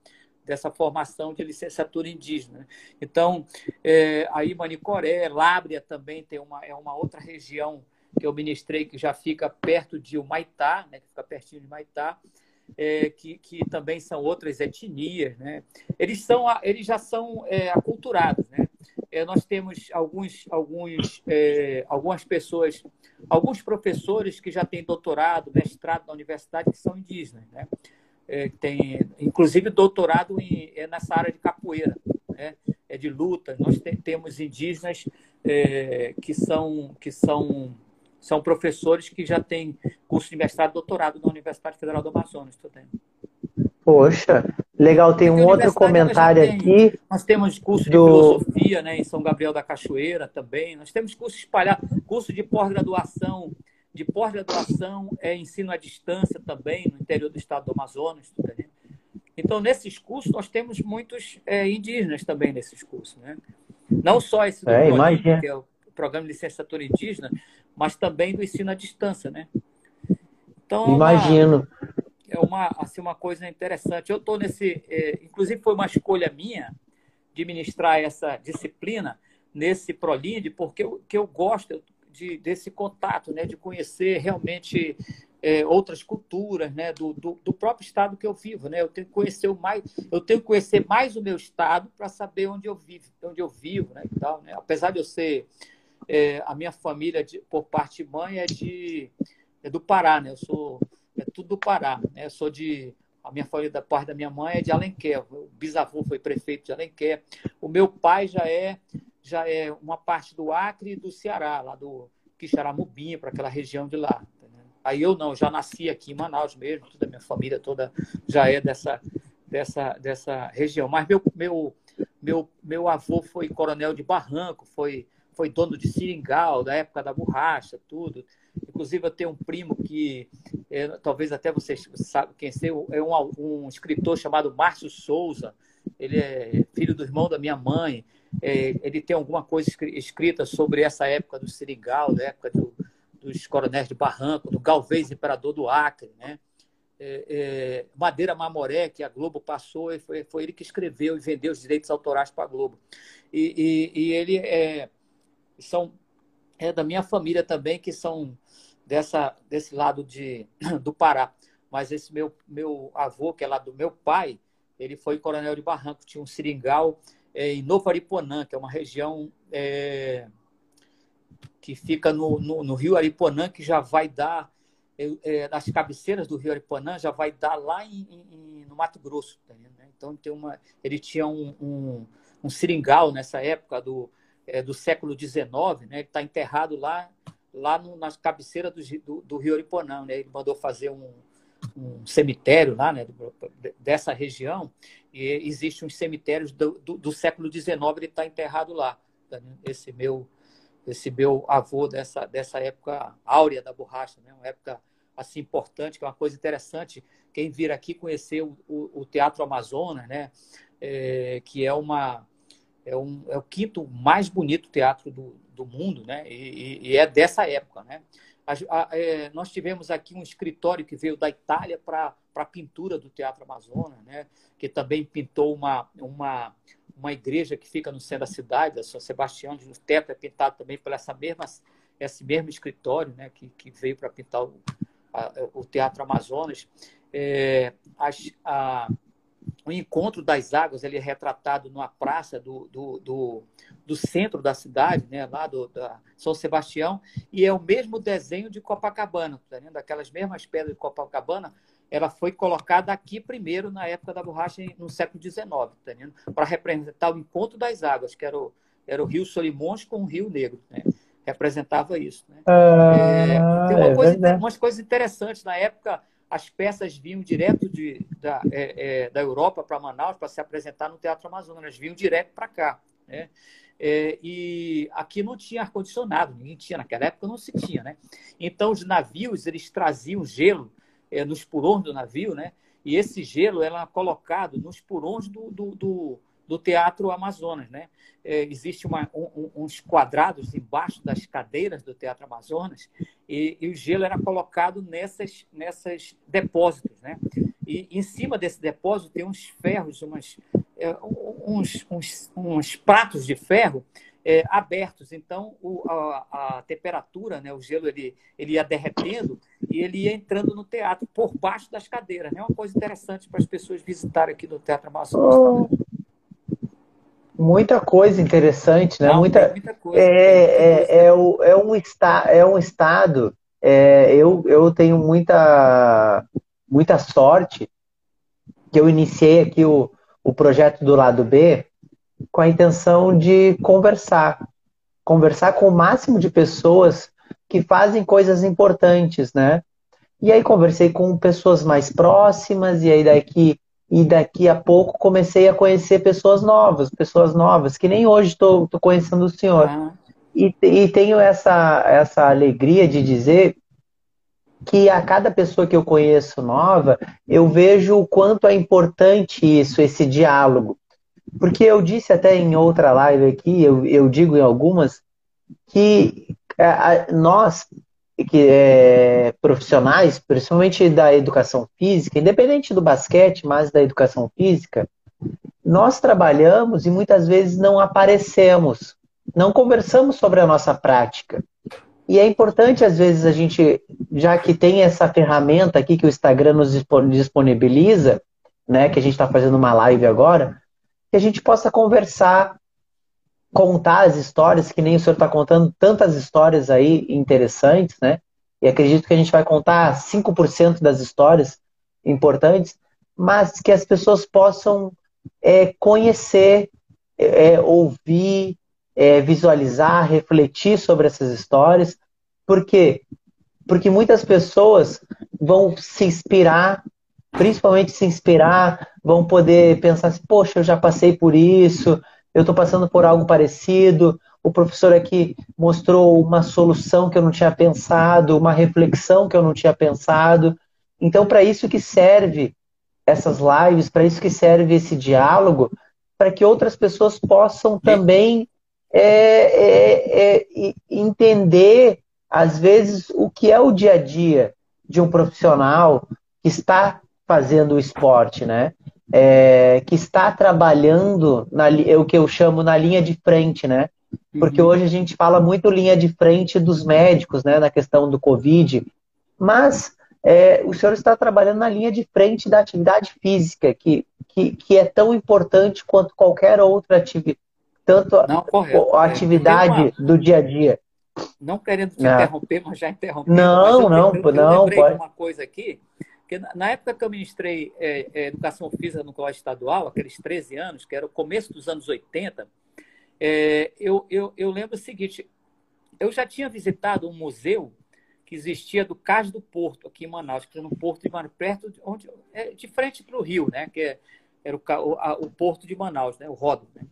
Dessa formação de licenciatura indígena. Então, é, aí Manicoré, Lábria também tem uma, é uma outra região que eu ministrei que já fica perto de Humaitá, né, que fica pertinho de Humaitá, é, que, que também são outras etnias. Né? Eles, são, eles já são é, aculturados. Né? É, nós temos alguns, alguns, é, algumas pessoas, alguns professores que já têm doutorado, mestrado na universidade, que são indígenas. Né? É, tem inclusive doutorado em, é nessa área de capoeira, né? é de luta. Nós te, temos indígenas é, que são que são são professores que já têm curso de mestrado e doutorado na Universidade Federal do Amazonas. Também. Poxa, legal. Tem um outro comentário tem, aqui. Nós temos curso de do... filosofia né, em São Gabriel da Cachoeira também. Nós temos curso espalhado, curso de pós-graduação de pós-graduação é ensino à distância também, no interior do estado do Amazonas. Tá então, nesses cursos, nós temos muitos é, indígenas também nesses cursos. Né? Não só esse do é, que é o programa de licenciatura indígena, mas também do ensino à distância. Né? Então, Imagino. É uma, assim, uma coisa interessante. Eu estou nesse. É, inclusive, foi uma escolha minha de ministrar essa disciplina nesse ProLinde, porque eu, que eu gosto, eu de, desse contato, né, de conhecer realmente é, outras culturas, né, do, do, do, próprio estado que eu vivo, né? Eu tenho que conhecer o mais, eu tenho que conhecer mais o meu estado para saber onde eu vivo, onde eu vivo, né, e tal, né? Apesar de eu ser é, a minha família de, por parte mãe é de é do Pará, né? Eu sou é tudo do Pará, né? Eu sou de a minha família da parte da minha mãe é de Alenquer, o bisavô foi prefeito de Alenquer. O meu pai já é já é uma parte do Acre e do Ceará, lá do Quixaramubim, para aquela região de lá. Aí eu não, já nasci aqui em Manaus mesmo, toda a minha família toda já é dessa, dessa, dessa região. Mas meu, meu, meu, meu avô foi coronel de Barranco, foi, foi dono de seringal, da época da borracha, tudo. Inclusive, eu tenho um primo que, é, talvez até vocês sabem quem é, é um, um escritor chamado Márcio Souza. Ele é filho do irmão da minha mãe é, ele tem alguma coisa escrita sobre essa época do Seringal, da época do, dos coronéis de Barranco, do Galvez, imperador do Acre, né? É, é, Madeira Mamoré, que a Globo passou, foi, foi ele que escreveu e vendeu os direitos autorais para a Globo. E, e, e, ele é, são, é da minha família também, que são dessa, desse lado de, do Pará. Mas esse meu, meu avô, que é lá do meu pai, ele foi coronel de Barranco, tinha um seringal é, em Novo Ariponã, que é uma região é, que fica no, no, no, Rio Ariponã, que já vai dar, é, é nas cabeceiras do Rio Ariponã, já vai dar lá em, em, no Mato Grosso. Tá né? Então, tem uma, ele tinha um, um, um seringal nessa época do, é, do século XIX, né? ele está enterrado lá, lá no, nas cabeceiras do, do, do Rio Ariponã. Né? Ele mandou fazer um, um cemitério lá, né, dessa região, e existe uns cemitérios do, do, século XIX, ele está enterrado lá. Né? Esse meu esse meu avô dessa, dessa época áurea da borracha, né? uma época assim importante, que é uma coisa interessante. Quem vir aqui conhecer o, o, o Teatro Amazonas, né? É, que é uma é, um, é o quinto mais bonito teatro do, do mundo, né? E, e, é dessa época, né? A, a, é, nós tivemos aqui um escritório que veio da Itália para a pintura do Teatro Amazonas, né? que também pintou uma, uma, uma igreja que fica no centro da cidade, a São Sebastião, o teto é pintado também por essa mesma, esse mesmo escritório né? que, que veio para pintar o, a, o Teatro Amazonas. É, as, a, o encontro das águas ele é retratado numa praça do, do, do, do centro da cidade, né, lá do da São Sebastião, e é o mesmo desenho de Copacabana, tá vendo? Aquelas mesmas pedras de Copacabana, ela foi colocada aqui primeiro na época da borracha no século XIX, tá vendo? Para representar o encontro das águas, que era o, era o Rio Solimões com o Rio Negro, né? representava isso. Né? Ah, é, tem uma é coisa, umas coisas interessantes na época as peças vinham direto de, da, é, é, da Europa para Manaus para se apresentar no Teatro Amazonas, vinham direto para cá. Né? É, e aqui não tinha ar-condicionado, ninguém tinha, naquela época não se tinha. Né? Então, os navios, eles traziam gelo é, nos porões do navio, né? e esse gelo era colocado nos porões do, do, do, do Teatro Amazonas. Né? É, existe uma, um, uns quadrados embaixo das cadeiras do Teatro Amazonas e, e, o gelo era colocado nessas, nessas depósitos. Né? E em cima desse depósito tem uns ferros, umas, é, uns, uns, uns pratos de ferro é, abertos. Então, o, a, a, temperatura, né, o gelo, ele, ele ia derretendo e ele ia entrando no teatro por baixo das cadeiras. É né? uma coisa interessante para as pessoas visitarem aqui no Teatro Amazonas. Oh, muita coisa interessante, né? Não, muita, muita coisa. É, é, é, o, é, um, esta, é um estado. É, eu, eu tenho muita, muita sorte que eu iniciei aqui o, o projeto do lado B com a intenção de conversar, conversar com o máximo de pessoas que fazem coisas importantes, né? E aí conversei com pessoas mais próximas e aí daqui e daqui a pouco comecei a conhecer pessoas novas, pessoas novas que nem hoje estou conhecendo o senhor. Ah. E, e tenho essa essa alegria de dizer que a cada pessoa que eu conheço nova, eu vejo o quanto é importante isso, esse diálogo. Porque eu disse até em outra live aqui, eu, eu digo em algumas, que é, nós, que é, profissionais, principalmente da educação física, independente do basquete, mas da educação física, nós trabalhamos e muitas vezes não aparecemos, não conversamos sobre a nossa prática. E é importante, às vezes, a gente, já que tem essa ferramenta aqui que o Instagram nos disponibiliza, né, que a gente está fazendo uma live agora, que a gente possa conversar, contar as histórias, que nem o senhor está contando tantas histórias aí interessantes, né? E acredito que a gente vai contar 5% das histórias importantes, mas que as pessoas possam é, conhecer, é, ouvir, é, visualizar, refletir sobre essas histórias. Por quê? Porque muitas pessoas vão se inspirar principalmente se inspirar, vão poder pensar assim, poxa, eu já passei por isso, eu estou passando por algo parecido, o professor aqui mostrou uma solução que eu não tinha pensado, uma reflexão que eu não tinha pensado. Então, para isso que serve essas lives, para isso que serve esse diálogo, para que outras pessoas possam também é, é, é, entender, às vezes, o que é o dia a dia de um profissional que está fazendo o esporte, né? É, que está trabalhando na, é o que eu chamo na linha de frente, né? Porque uhum. hoje a gente fala muito linha de frente dos médicos, né? Na questão do Covid, mas é, o senhor está trabalhando na linha de frente da atividade física, que, que, que é tão importante quanto qualquer outra atividade, tanto Não, a, a é, atividade uma... do dia a dia. Não querendo te é. interromper, mas já interrompi. Não, não, eu, não. Eu pode. uma coisa aqui porque na época que eu ministrei é, é, educação física no colégio estadual, aqueles 13 anos, que era o começo dos anos 80, é, eu, eu, eu lembro o seguinte: eu já tinha visitado um museu que existia do Cais do Porto, aqui em Manaus, que era no Porto de Manaus, perto de, onde, é, de frente para o Rio, né? Que é, era o, a, o, Porto de Manaus, né? O Rodo. Né?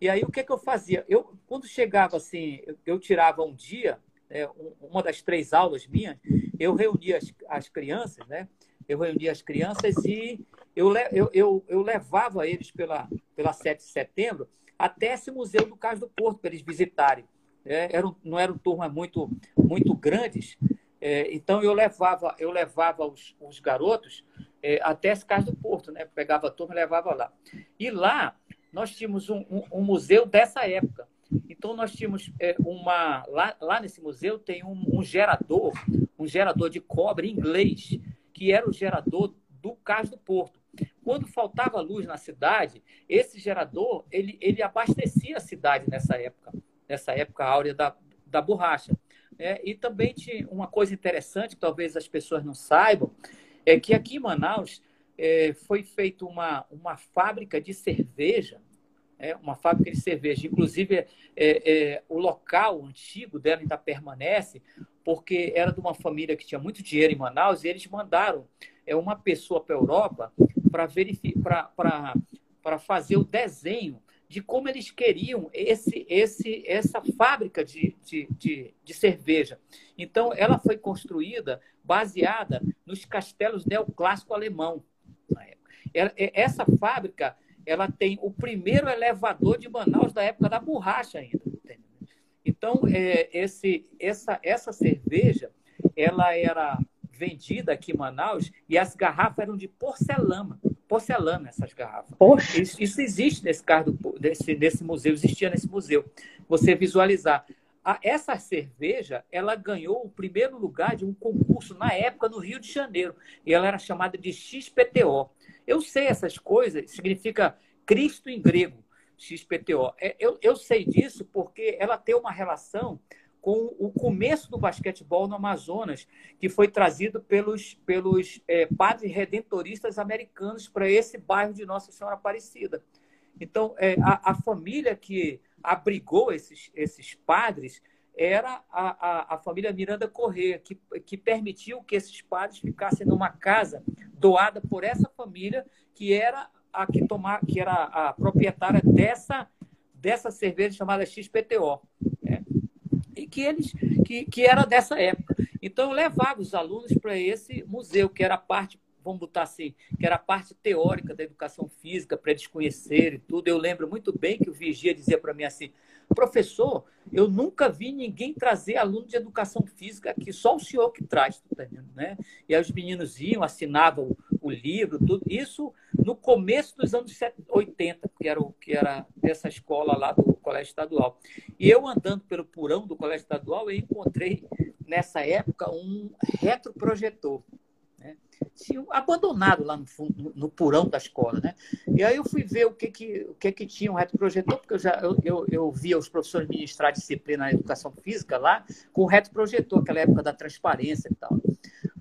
E aí o que, que eu fazia? Eu, quando chegava assim, eu, eu tirava um dia, é, uma das três aulas minhas, eu reunia as, as crianças, né? Eu reunia as crianças e eu, eu, eu, eu levava eles pela, pela 7 de setembro até esse Museu do Cais do Porto para eles visitarem. É, eram, não eram turmas muito, muito grandes, é, então eu levava, eu levava os, os garotos é, até esse Cais do Porto, né? pegava a turma e levava lá. E lá nós tínhamos um, um, um museu dessa época. Então nós tínhamos é, uma lá, lá nesse museu tem um, um, gerador, um gerador de cobre inglês que era o gerador do Cais do Porto. Quando faltava luz na cidade, esse gerador ele, ele abastecia a cidade nessa época, nessa época áurea da, da borracha. É, e também tinha uma coisa interessante, que talvez as pessoas não saibam, é que aqui em Manaus é, foi feita uma, uma fábrica de cerveja, é, uma fábrica de cerveja. Inclusive, é, é, o local antigo dela ainda permanece, porque era de uma família que tinha muito dinheiro em Manaus e eles mandaram é, uma pessoa para a Europa para fazer o desenho de como eles queriam esse, esse, essa fábrica de, de, de, de cerveja. Então, ela foi construída baseada nos castelos neoclássico alemão. Essa fábrica ela tem o primeiro elevador de Manaus da época da borracha ainda. Então, é, esse, essa, essa cerveja, ela era vendida aqui em Manaus e as garrafas eram de porcelana. Porcelana, essas garrafas. Poxa. Isso, isso existe nesse, carro, desse, desse museu, existia nesse museu. Você visualizar. A, essa cerveja, ela ganhou o primeiro lugar de um concurso na época no Rio de Janeiro. E ela era chamada de XPTO. Eu sei essas coisas, significa Cristo em grego, XPTO. É, eu, eu sei disso porque ela tem uma relação com o começo do basquetebol no Amazonas, que foi trazido pelos, pelos é, padres redentoristas americanos para esse bairro de Nossa Senhora Aparecida. Então, é, a, a, família que abrigou esses, esses padres era a, a, a, família Miranda Corrêa, que, que permitiu que esses padres ficassem numa casa doada por essa família, que era a que, tomar, que era a proprietária dessa, dessa cerveja chamada XPTO. Né? E que eles que, que era dessa época. Então eu levava os alunos para esse museu, que era a parte vamos botar assim, que era a parte teórica da educação física, para eles conhecerem tudo. Eu lembro muito bem que o Vigia dizia para mim assim: professor, eu nunca vi ninguém trazer aluno de educação física aqui, só o senhor que traz, tá né? E aí os meninos iam, assinavam o, livro, tudo. Isso no começo dos anos 80, que era, o, que era dessa escola lá do Colégio Estadual. E eu andando pelo porão do Colégio Estadual, eu encontrei nessa época um retroprojetor tinha abandonado lá no, fundo, no porão da escola, né? E aí eu fui ver o que que, o que, que tinha um retroprojetor, porque eu já eu, eu, eu via os professores ministrar disciplina na educação física lá com o retroprojetor, aquela época da transparência e tal.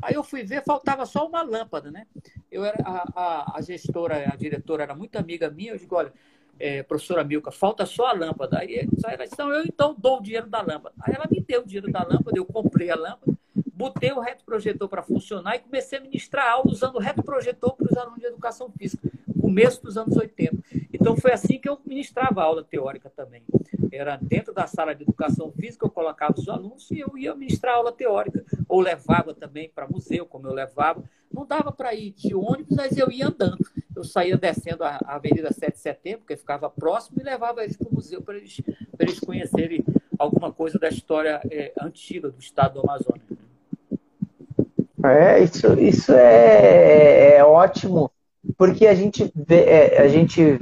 Aí eu fui ver, faltava só uma lâmpada, né? Eu era a, a, a gestora, a diretora era muito amiga minha, eu digo, olha, é, professora Milka, falta só a lâmpada. Aí ela disse, não, eu então dou o dinheiro da lâmpada. Aí ela me deu o dinheiro da lâmpada, eu comprei a lâmpada, botei o retroprojetor para funcionar e comecei a ministrar aula usando o retroprojetor para os alunos de educação física, começo dos anos 80. Então foi assim que eu ministrava aula teórica também. Era dentro da sala de educação física, eu colocava os alunos e eu ia ministrar aula teórica. Ou levava também para museu, como eu levava. Não dava para ir de ônibus, mas eu ia andando. Eu saía descendo a Avenida 7 de Setembro, porque ficava próximo, e levava eles para o museu para eles, eles conhecerem alguma coisa da história é, antiga do estado do Amazonas. É, isso, isso é, é ótimo, porque a gente, vê, é, a gente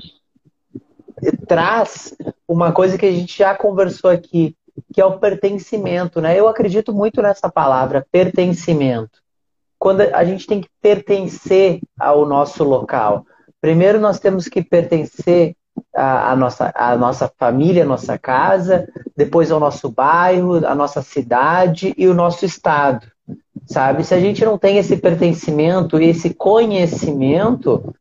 traz uma coisa que a gente já conversou aqui, que é o pertencimento, né? Eu acredito muito nessa palavra, pertencimento. Quando a gente tem que pertencer ao nosso local. Primeiro nós temos que pertencer à, à nossa, à nossa família, à nossa casa, depois ao nosso bairro, à nossa cidade e o nosso estado sabe? Se a gente não tem esse pertencimento e esse conhecimento,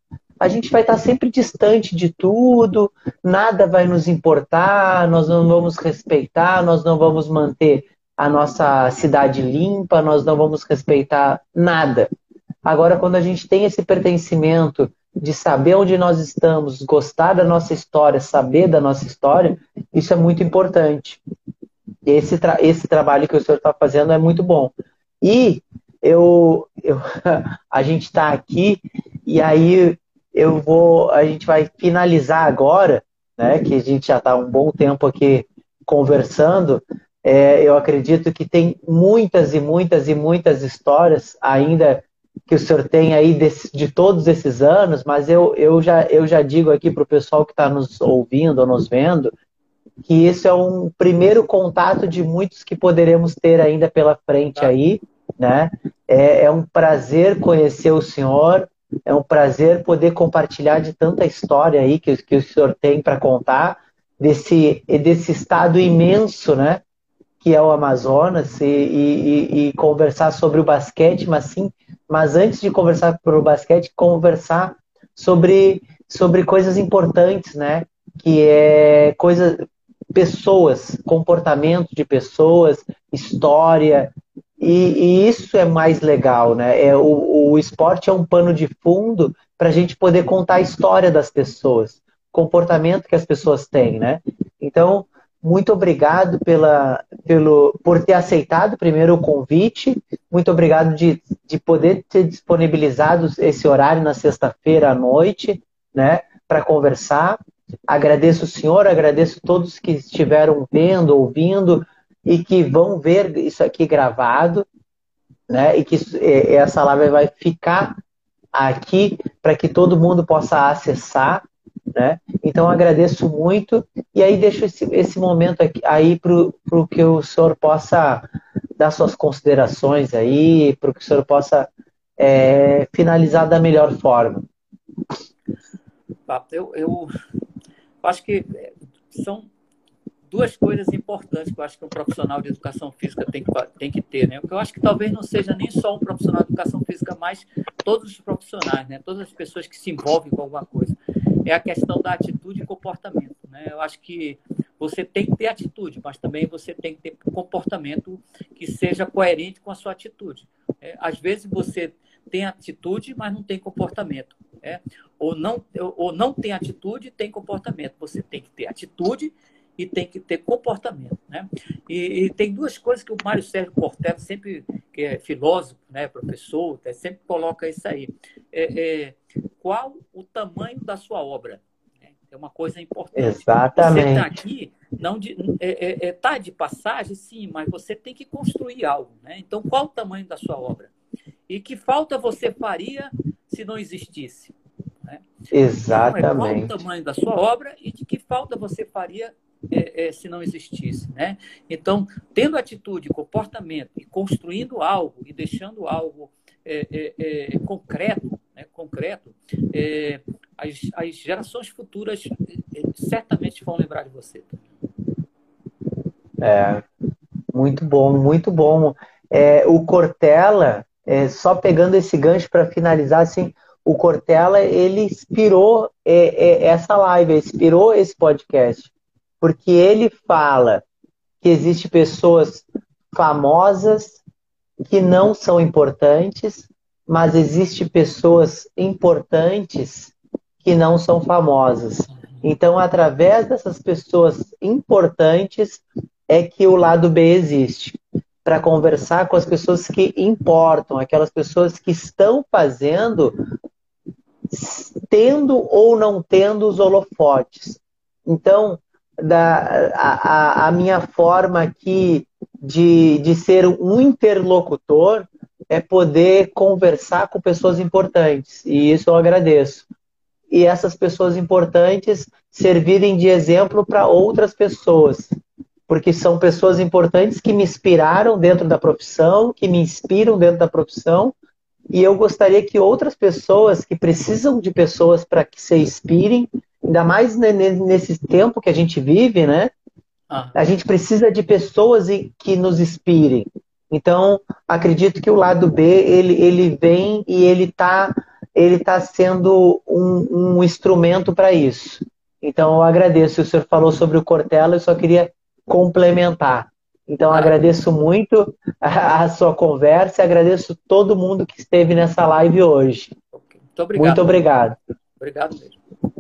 a gente vai estar sempre distante de tudo, nada vai nos importar, nós não vamos respeitar, nós não vamos manter a nossa cidade limpa, nós não vamos respeitar nada. Agora, quando a gente tem esse pertencimento de saber onde nós estamos, gostar da nossa história, saber da nossa história, isso é muito importante. Esse, tra esse trabalho que o senhor está fazendo é muito bom. E eu, eu a gente está aqui e aí eu vou, a gente vai finalizar agora, né? Que a gente já está um bom tempo aqui conversando. É, eu acredito que tem muitas e muitas e muitas histórias ainda que o senhor tem aí desse, de todos esses anos, mas eu, eu, já, eu já digo aqui para o pessoal que está nos ouvindo ou nos vendo que isso é um primeiro contato de muitos que poderemos ter ainda pela frente tá. aí né? É, é um prazer conhecer o senhor, é um prazer poder compartilhar de tanta história aí que, que o senhor tem para contar, desse, desse estado imenso, né? Que é o Amazonas, e, e, e, conversar sobre o basquete, mas sim, mas antes de conversar sobre o basquete, conversar sobre, sobre coisas importantes, né? Que é coisas, pessoas, comportamento de pessoas, história, e, e, isso é mais legal, né? É, o, o esporte é um pano de fundo para a gente poder contar a história das pessoas. comportamento que as pessoas têm, né? Então, muito obrigado pela, pelo, por ter aceitado primeiro o convite. Muito obrigado de, de poder ter disponibilizado esse horário na sexta-feira à noite, né, para conversar. Agradeço o senhor, agradeço todos que estiveram vendo, ouvindo e que vão ver isso aqui gravado, né? E que essa live vai ficar aqui para que todo mundo possa acessar, né? Então agradeço muito e aí deixo esse, esse momento aqui, aí para que o senhor possa dar suas considerações aí, para que o senhor possa é, finalizar da melhor forma. Eu, eu acho que são duas coisas importantes que eu acho que um profissional de educação física tem que, tem que ter, né? eu acho que talvez não seja nem só um profissional de educação física, mas todos os profissionais, né? Todas as pessoas que se envolvem com alguma coisa. É a questão da atitude e comportamento, né? Eu acho que você tem que ter atitude, mas também você tem que ter comportamento que seja coerente com a sua atitude. É, às vezes você tem atitude, mas não tem comportamento. É? Ou, não, ou não tem atitude tem comportamento. Você tem que ter atitude e tem que ter comportamento. Né? E, e, tem duas coisas que o Mário Sérgio Cortella, sempre que é filósofo, né, professor, sempre coloca isso aí. É, é, qual o tamanho da sua obra? É uma coisa importante. Exatamente. Você está aqui, não de, é, é, é, tá de passagem, sim, mas você tem que construir algo. Né? Então, qual o tamanho da sua obra? E que falta você faria se não existisse? Né? Exatamente. Então, é qual o tamanho da sua obra e de que falta você faria é, é, se não existisse. Né? Então, tendo atitude, comportamento e construindo algo e deixando algo é, é, é concreto, né? concreto as, as gerações futuras certamente vão lembrar de você. É, muito bom, muito bom. É, o Cortella, é, só pegando esse gancho para finalizar, assim, o Cortella ele inspirou é, é, essa live, inspirou esse podcast porque ele fala que existe pessoas famosas que não são importantes, mas existe pessoas importantes que não são famosas. Então, através dessas pessoas importantes é que o lado B existe, para conversar com as pessoas que importam, aquelas pessoas que estão fazendo, tendo ou não tendo os holofotes. Então, da, a, a minha forma aqui de, de ser um interlocutor é poder conversar com pessoas importantes. E isso eu agradeço. E essas pessoas importantes servirem de exemplo para outras pessoas. Porque são pessoas importantes que me inspiraram dentro da profissão, que me inspiram dentro da profissão. E eu gostaria que outras pessoas que precisam de pessoas para que se inspirem ainda mais nesse tempo que a gente vive, né? Ah. A gente precisa de pessoas que nos inspirem. Então, acredito que o lado B, ele, ele vem e ele está ele tá sendo um, um instrumento para isso. Então, eu agradeço. O senhor falou sobre o Cortella, eu só queria complementar. Então, ah. agradeço muito a, a, sua conversa e agradeço todo mundo que esteve nessa live hoje. Muito obrigado. Muito obrigado. Obrigado mesmo.